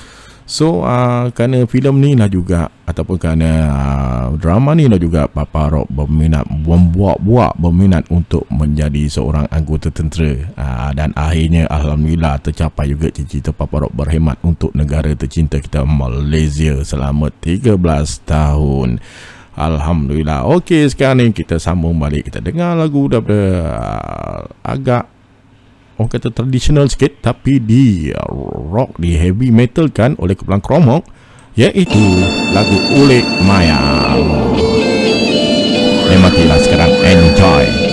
So uh, kerana filem ni lah juga ataupun kerana uh, drama ni lah juga Papa Rock berminat membuat-buat berminat untuk menjadi seorang anggota tentera uh, dan akhirnya alhamdulillah tercapai juga cita-cita Papa Rock berkhidmat untuk negara tercinta kita Malaysia selama 13 tahun. Alhamdulillah. Okey, sekarang ni kita sambung balik kita dengar lagu daripada uh, agak orang kata tradisional sikit tapi di rock di heavy metal kan oleh Kepulauan Kromok iaitu lagu Ulik Maya Nikmatilah sekarang enjoy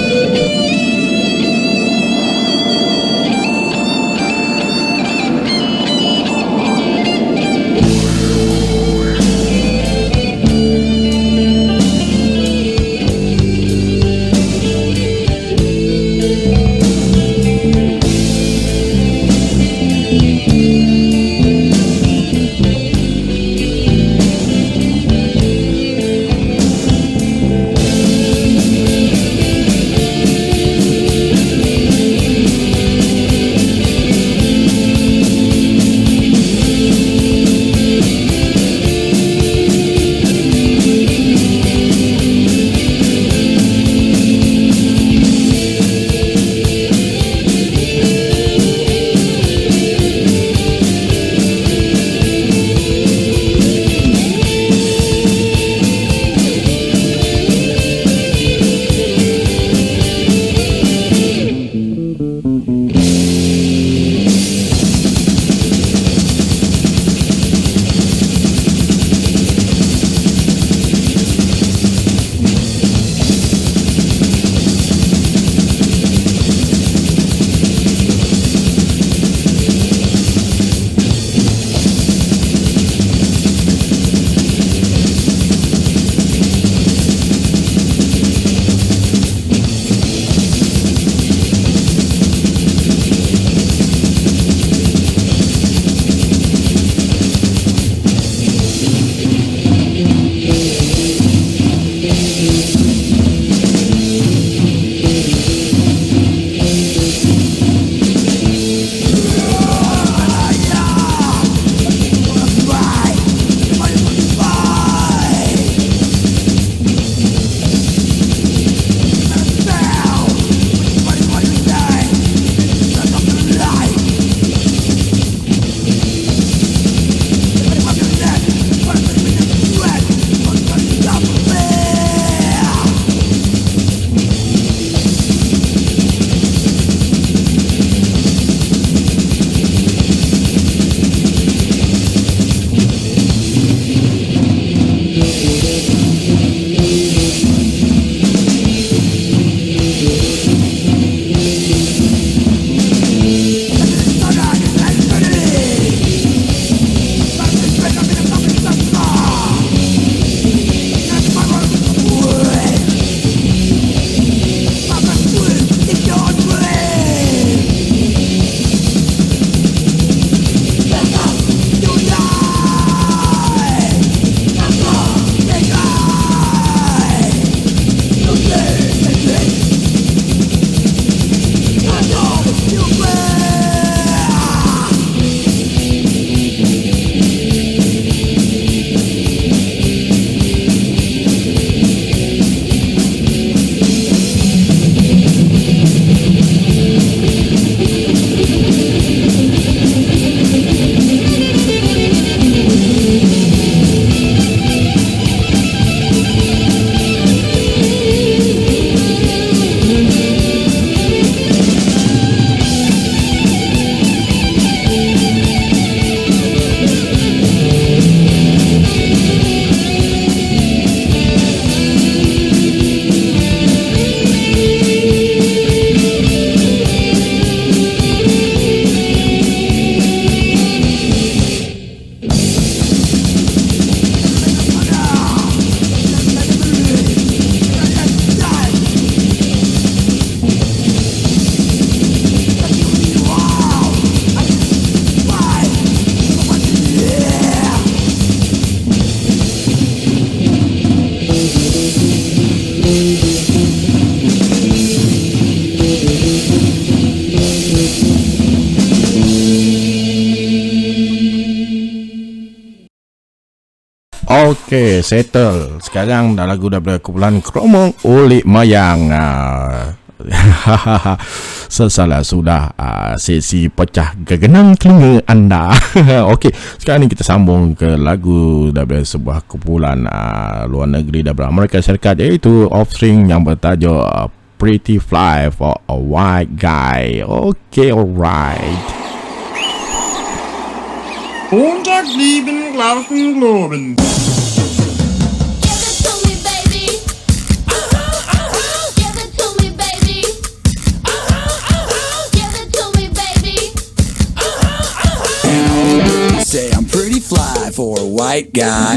settle. Sekarang dah lagu daripada kumpulan kromong oleh mayang. Ah. *laughs* Sesalah sudah uh, sesi pecah gegenang telinga anda. *laughs* Okey, sekarang ni kita sambung ke lagu daripada sebuah kumpulan uh, luar negeri daripada Amerika Syarikat Iaitu Offspring yang bertajuk uh, Pretty Fly for a White Guy. Okey, alright. Und lieben Glauben, Glauben. Glauben. fly for a white guy.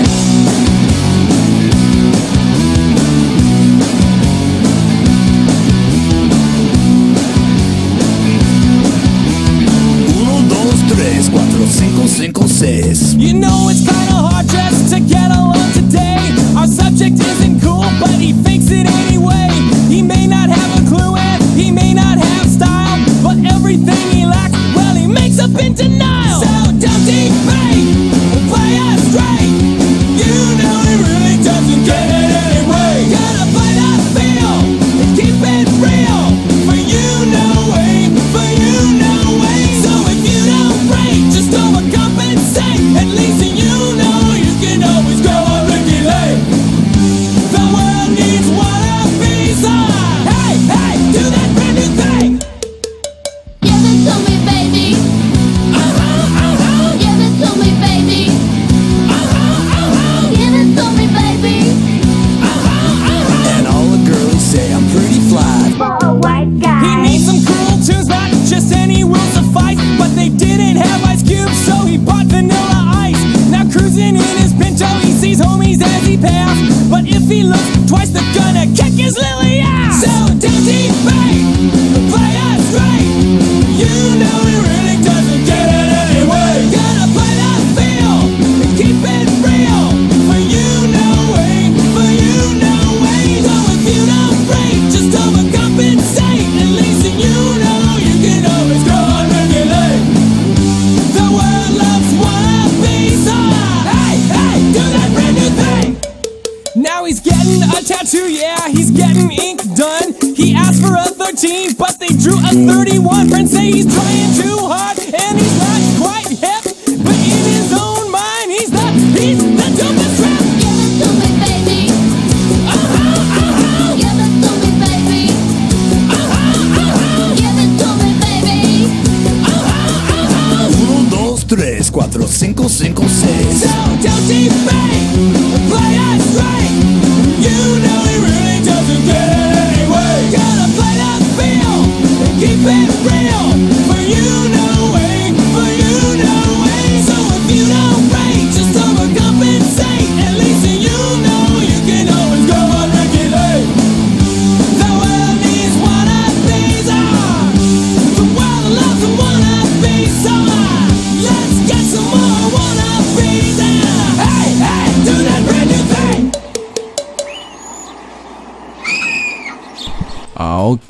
Uno, dos, tres, cuatro, cinco, cinco, seis. You know it's kinda hard just to get along today. Our subject is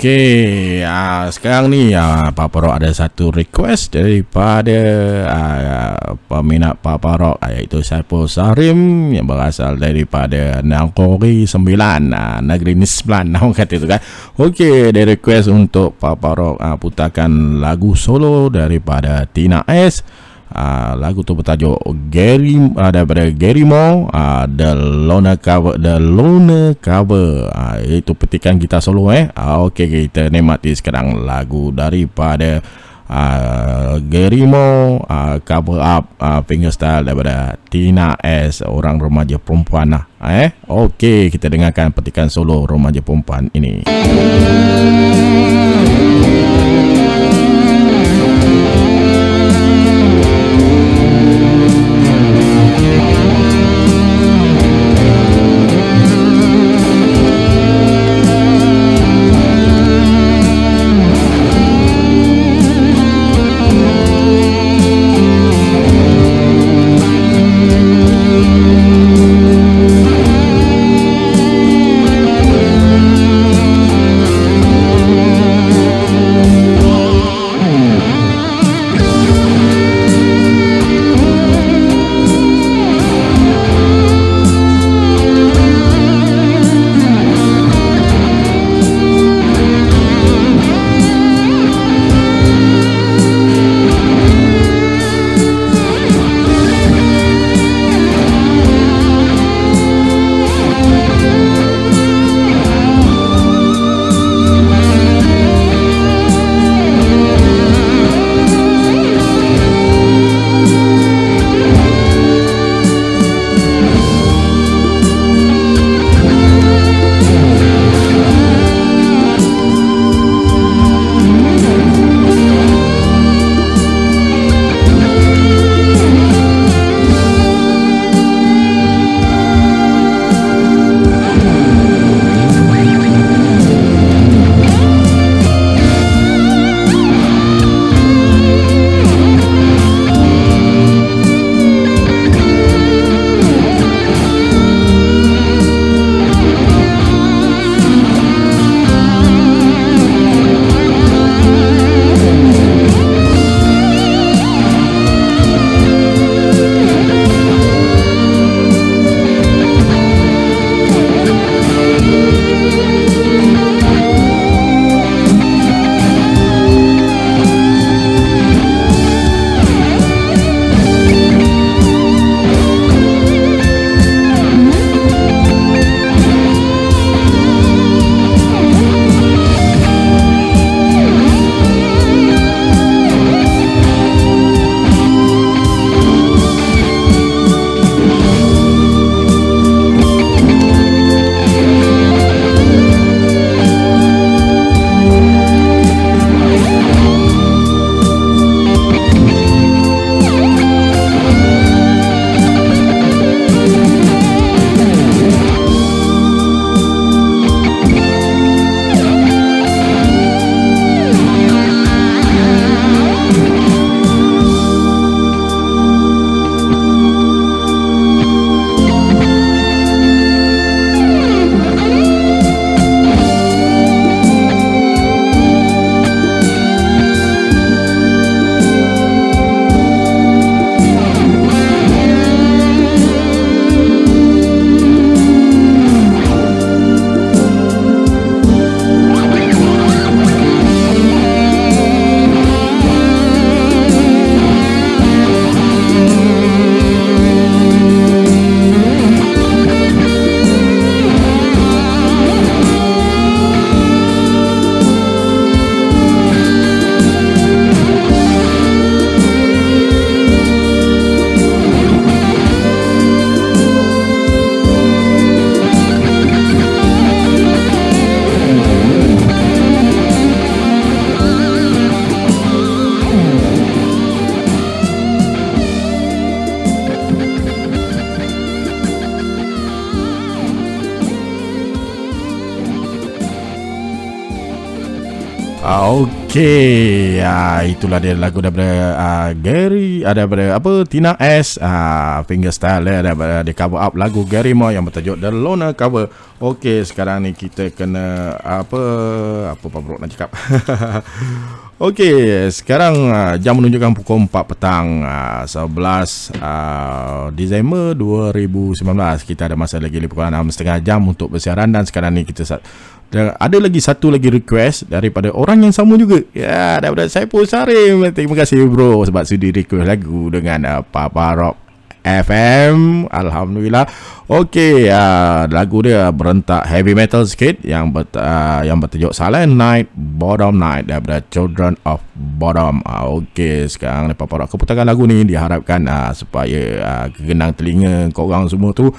Okey, uh, sekarang ni uh, Pak Parok ada satu request daripada uh, peminat Pak Parok iaitu Saiful Sarim yang berasal daripada Nangkori Sembilan, uh, Negeri Nisplan, *laughs* nama kata itu kan. Okey, dia request untuk Pak Parok uh, putarkan lagu solo daripada Tina S uh, lagu tu bertajuk Gary uh, daripada Gary Moore uh, The Loner Cover The Loner Cover. Uh, itu petikan gitar solo eh. Uh, okey kita nikmati sekarang lagu daripada uh, Gary Moore uh, cover up uh, fingerstyle daripada Tina S orang remaja perempuan lah eh. Okey kita dengarkan petikan solo remaja perempuan ini. Ah, itulah dia lagu daripada ah, Gary, ada daripada apa Tina S, ah, Fingerstyle dia daripada dia cover up lagu Gary Moore yang bertajuk The Loner Cover. Okey, sekarang ni kita kena apa apa Pak Bro nak cakap. *laughs* Okey, sekarang ah, jam menunjukkan pukul 4 petang ah, 11 ah, Disember 2019. Kita ada masa lagi lebih kurang 6.5 jam untuk bersiaran dan sekarang ni kita dan ada lagi satu lagi request daripada orang yang sama juga. Ya, daripada Saiful Sarim. Terima kasih bro sebab sudi request lagu dengan uh, Papa Rock FM. Alhamdulillah. Okey, uh, lagu dia berentak heavy metal sikit yang ber, uh, yang bertajuk Silent Night, Bottom Night daripada Children of Bottom. Uh, Okey, sekarang Papa Rock keputakan lagu ni diharapkan uh, supaya uh, kegenang telinga korang semua tu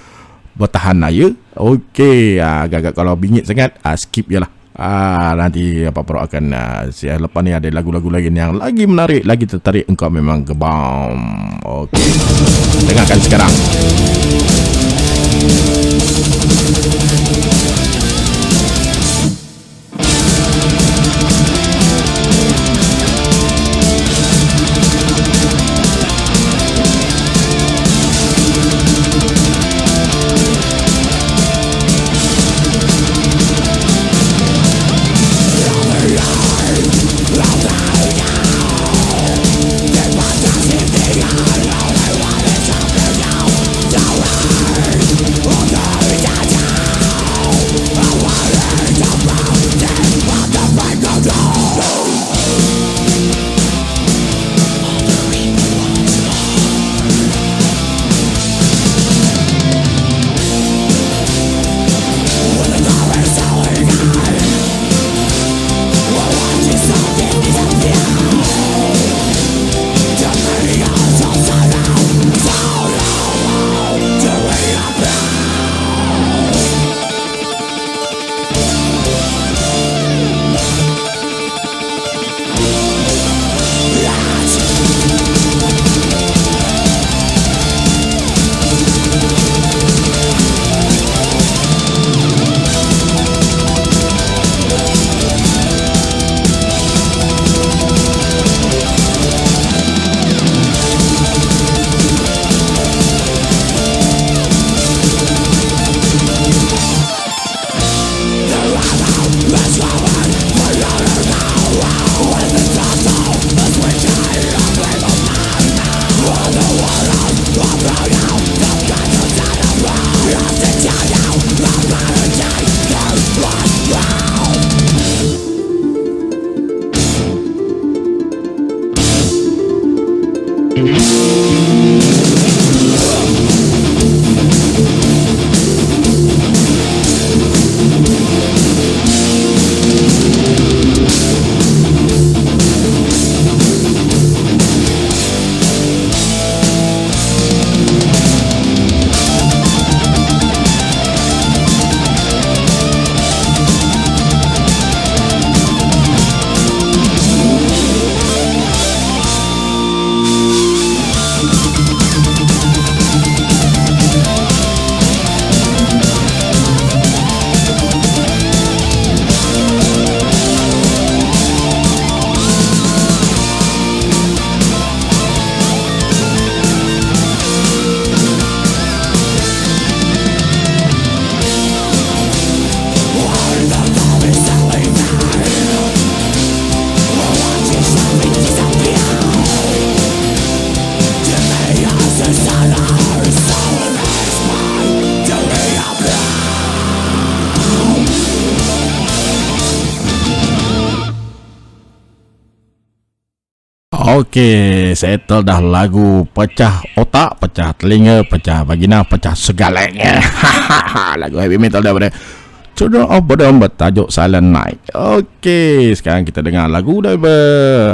bertahan ya. Okey, ah, agak-agak kalau bingit sangat, ah, skip je lah. Ah, nanti apa Pro akan ah, siap lepas ni ada lagu-lagu lain yang lagi menarik, lagi tertarik engkau memang gebam. Okey. Dengarkan sekarang. Okey, settle dah lagu pecah otak, pecah telinga, pecah vagina, pecah segalanya. *laughs* lagu heavy metal daripada Children of Bodom bertajuk Silent Night. Okey, sekarang kita dengar lagu daripada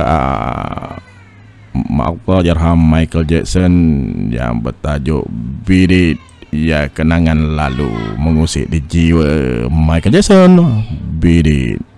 uh, Maaf Jarham Michael Jackson yang bertajuk Beat It. Ya, kenangan lalu mengusik di jiwa Michael Jackson. Beat It.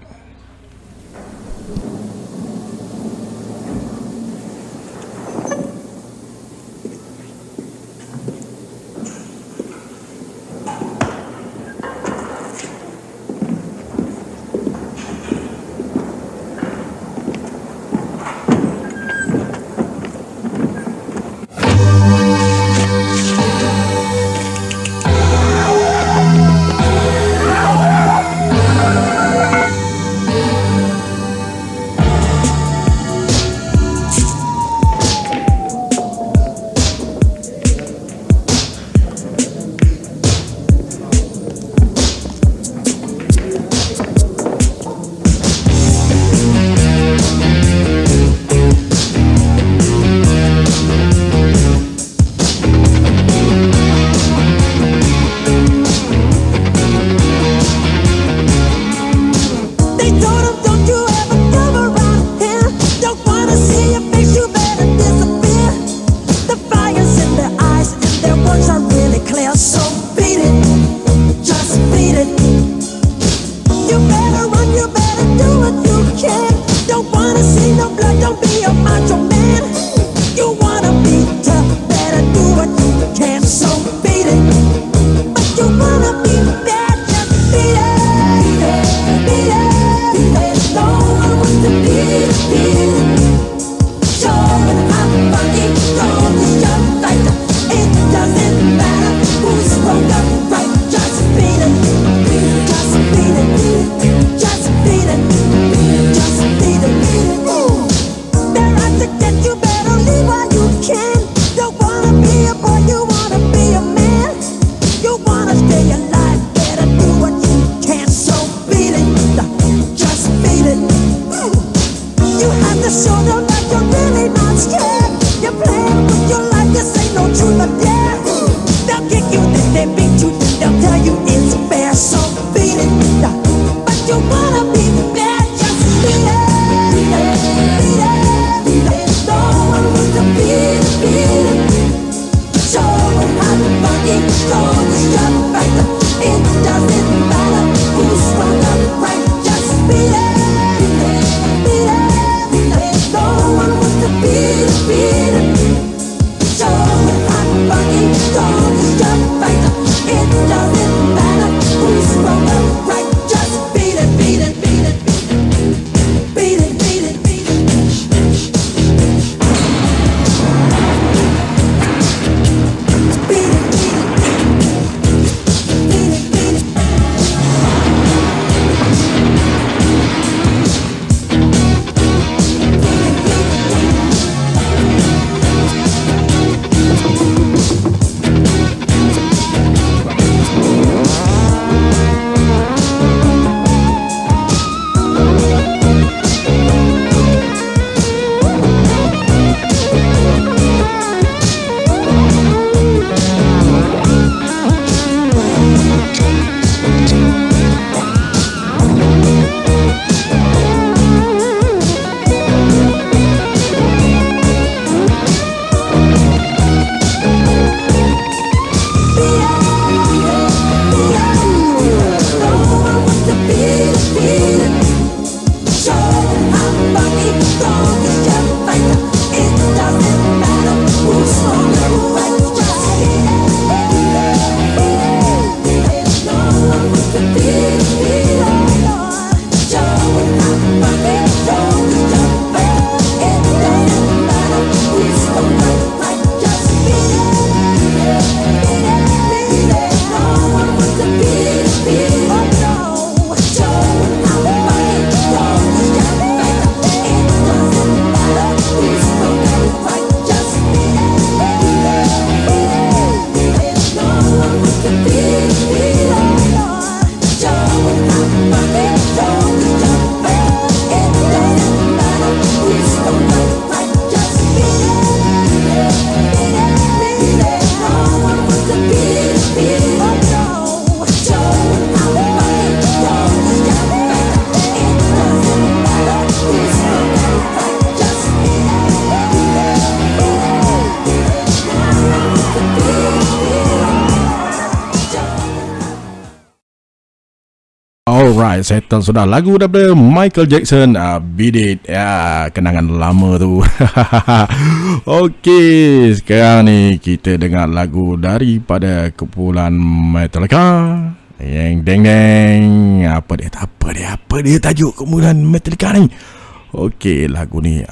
Settle sudah lagu daripada Michael Jackson, uh, Beat It. Ya, kenangan lama tu. *laughs* Okey, sekarang ni kita dengar lagu daripada kumpulan Metallica. Yang deng deng. Apa dia? Apa dia? Apa dia tajuk kumpulan Metallica ni? Okey, lagu ni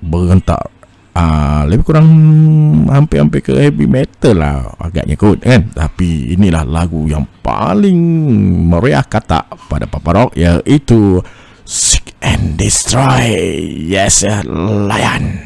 berentak Ah, Ah, lebih kurang hampir-hampir ke heavy metal lah agaknya kot kan tapi inilah lagu yang paling meriah kata pada Papa Rock iaitu Seek and Destroy Yes eh, layan.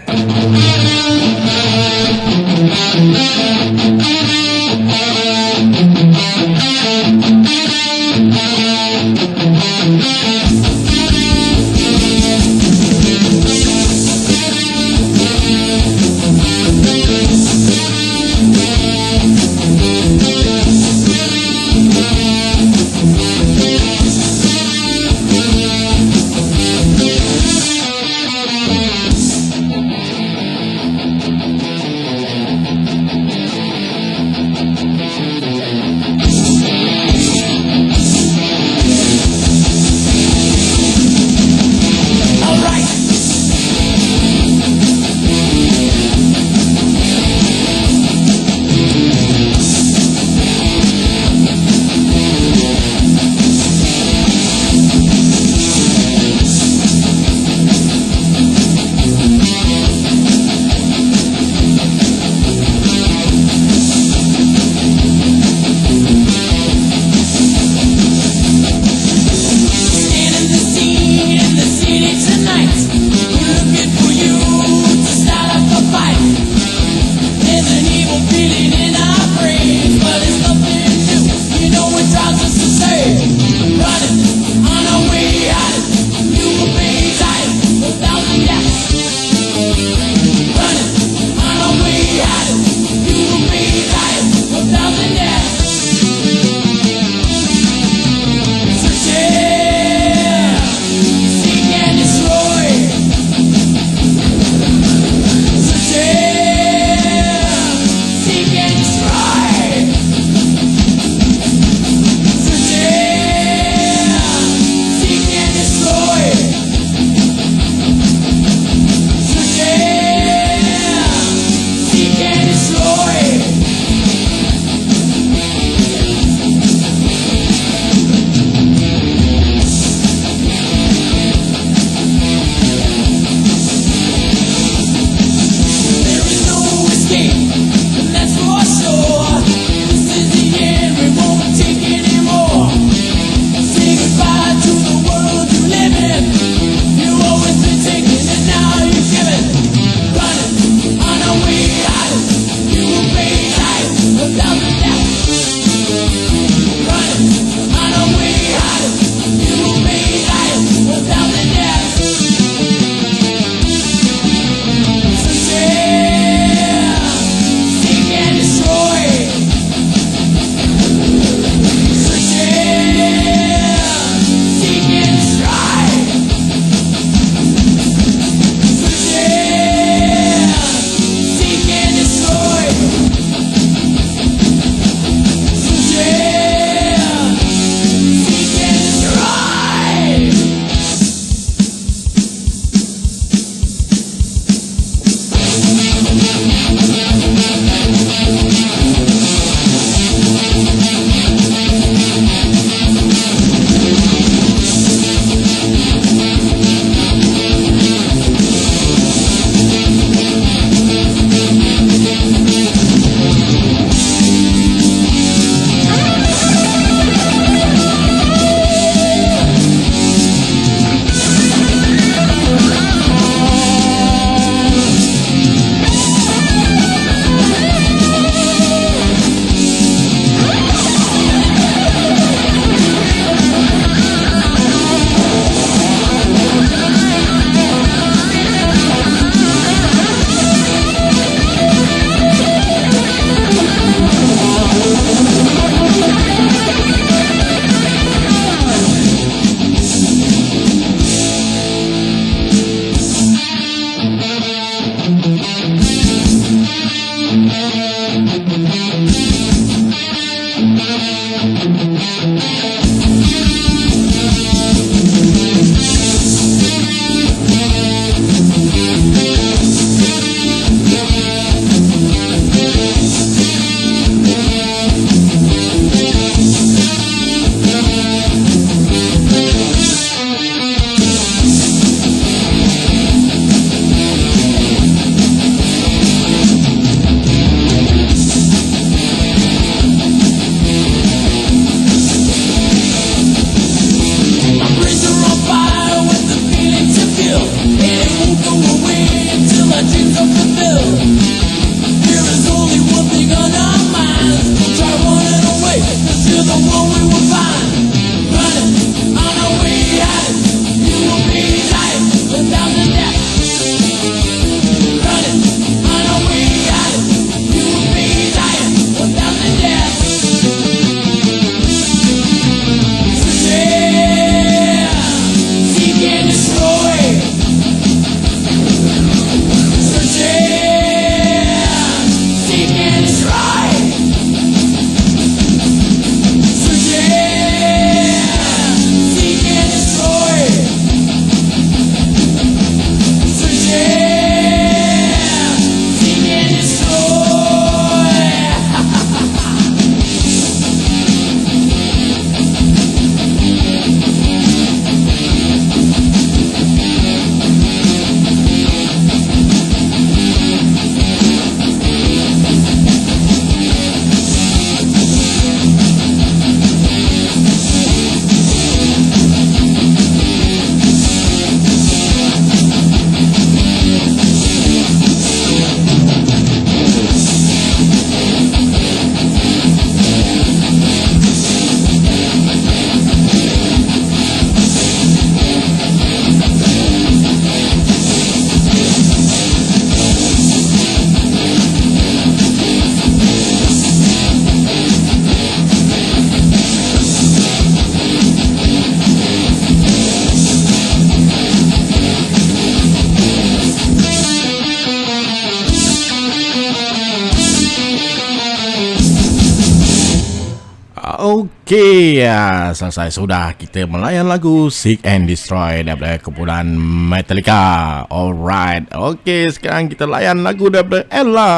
Ya, selesai sudah kita melayan lagu Seek and Destroy daripada kumpulan Metallica. Alright. Okey, sekarang kita layan lagu daripada Ella.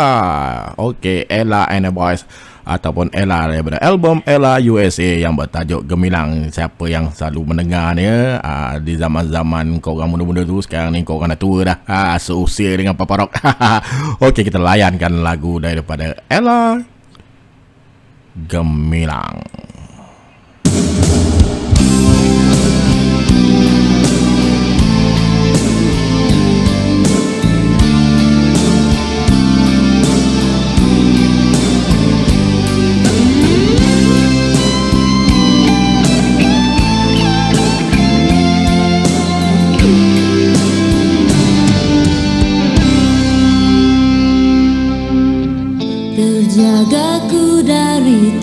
Okey, Ella and the Boys ataupun Ella daripada album Ella USA yang bertajuk Gemilang. Siapa yang selalu mendengarnya uh, di zaman-zaman kau orang muda-muda tu sekarang ni kau orang dah tua dah. Ah, seusia dengan Papa Rock. *laughs* Okey, kita layankan lagu daripada Ella Gemilang.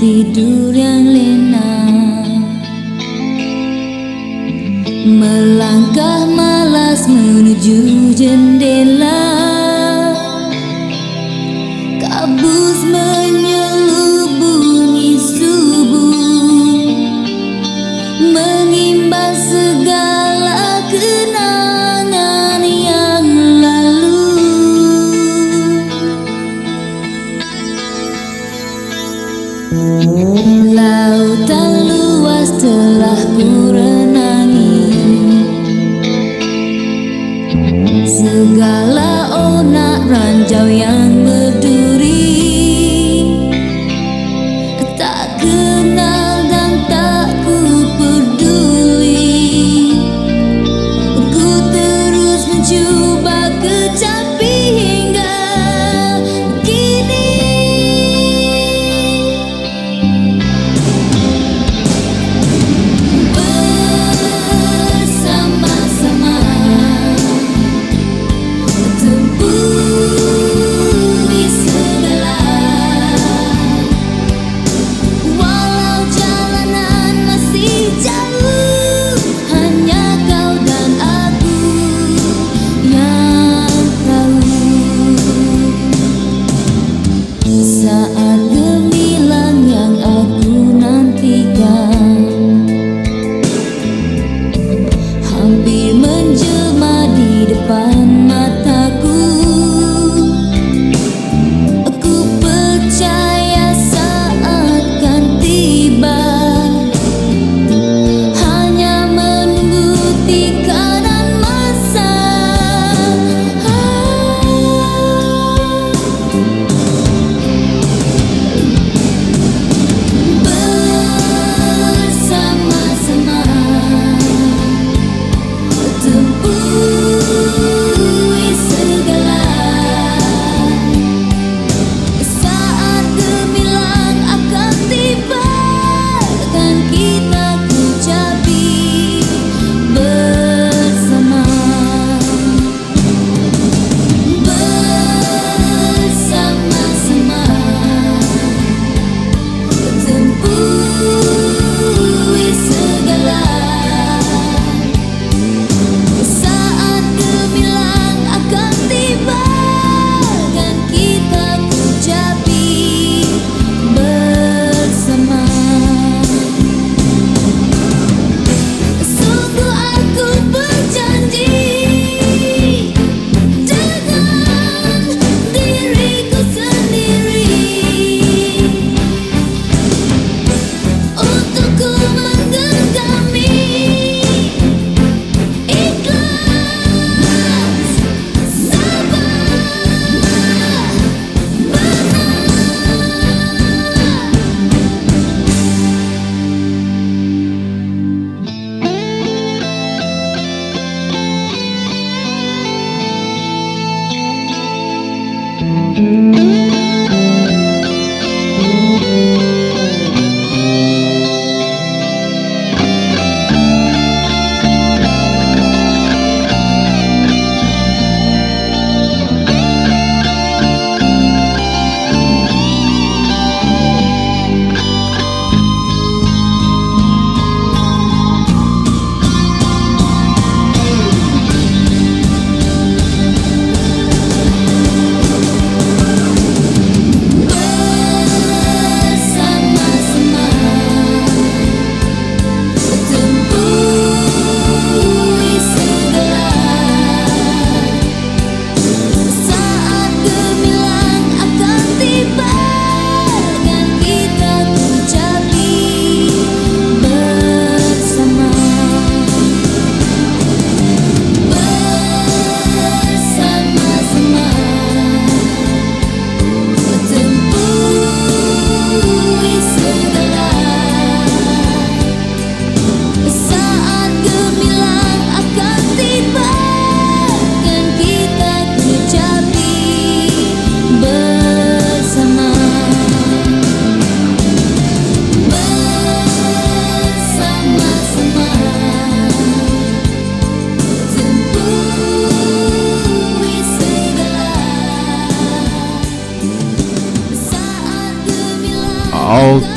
Tidur yang lena. Melangkah malas menuju jendela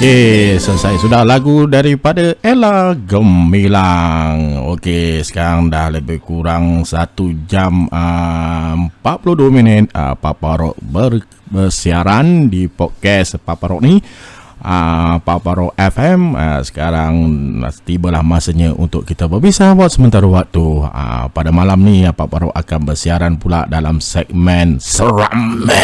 Okey, selesai sudah lagu daripada Ella Gemilang. Okey, sekarang dah lebih kurang 1 jam uh, 42 minit uh, Papa Rock ber, bersiaran di podcast Papa Rock ni. Uh, Papa Rock FM uh, sekarang tibalah masanya untuk kita berpisah buat sementara waktu. Uh, pada malam ni Papa Rock akan bersiaran pula dalam segmen Seramai.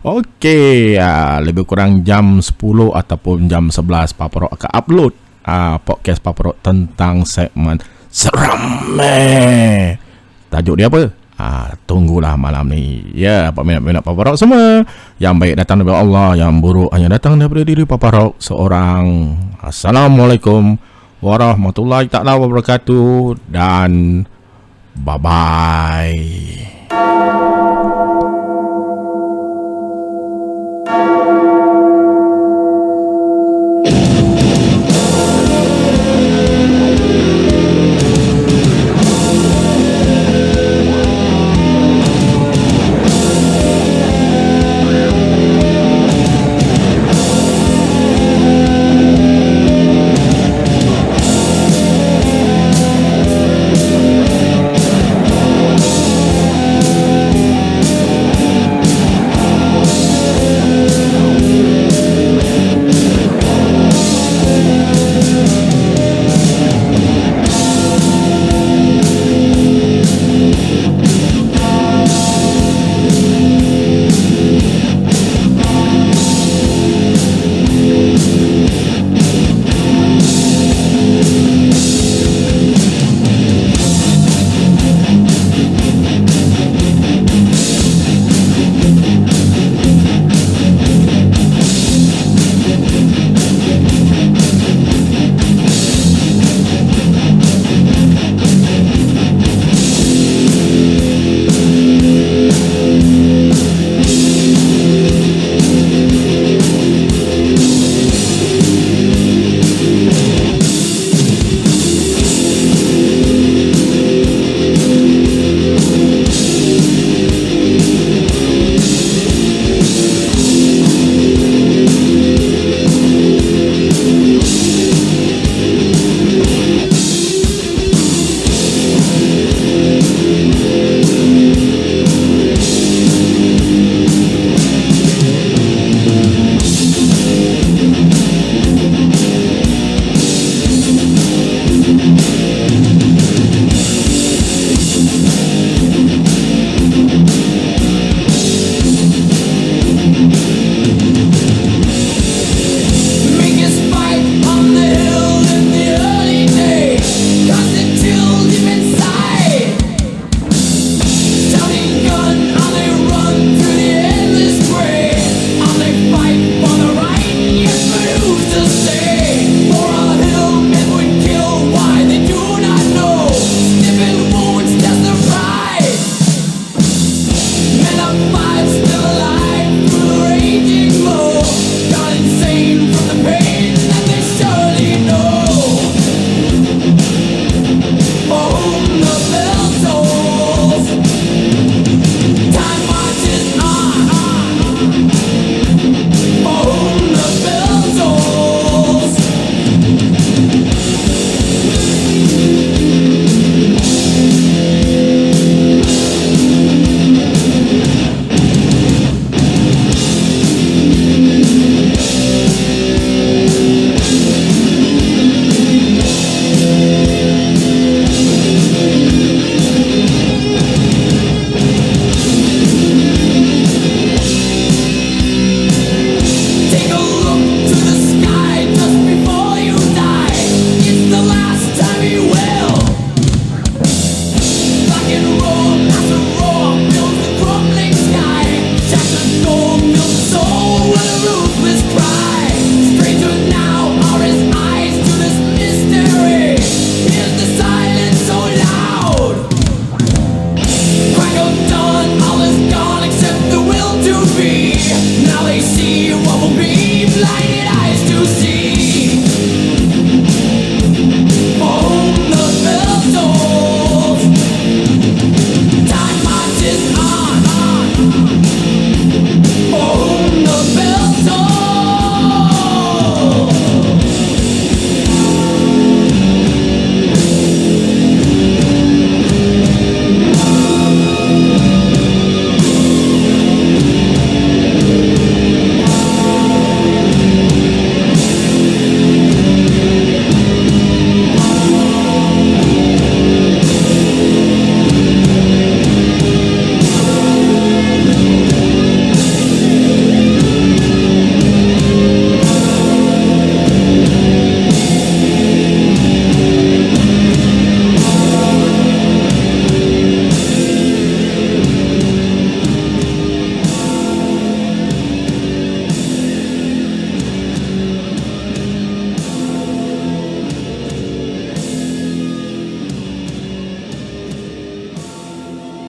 Okey, uh, lebih kurang jam 10 ataupun jam 11 Papa Rock akan upload uh, podcast Papa Rock tentang segmen Seramai. Tajuk dia apa? Ah, tunggulah malam ni. Ya, apa minat-minat semua. Yang baik datang daripada Allah, yang buruk hanya datang daripada diri Papa Rock seorang. Assalamualaikum warahmatullahi taala wabarakatuh dan bye bye.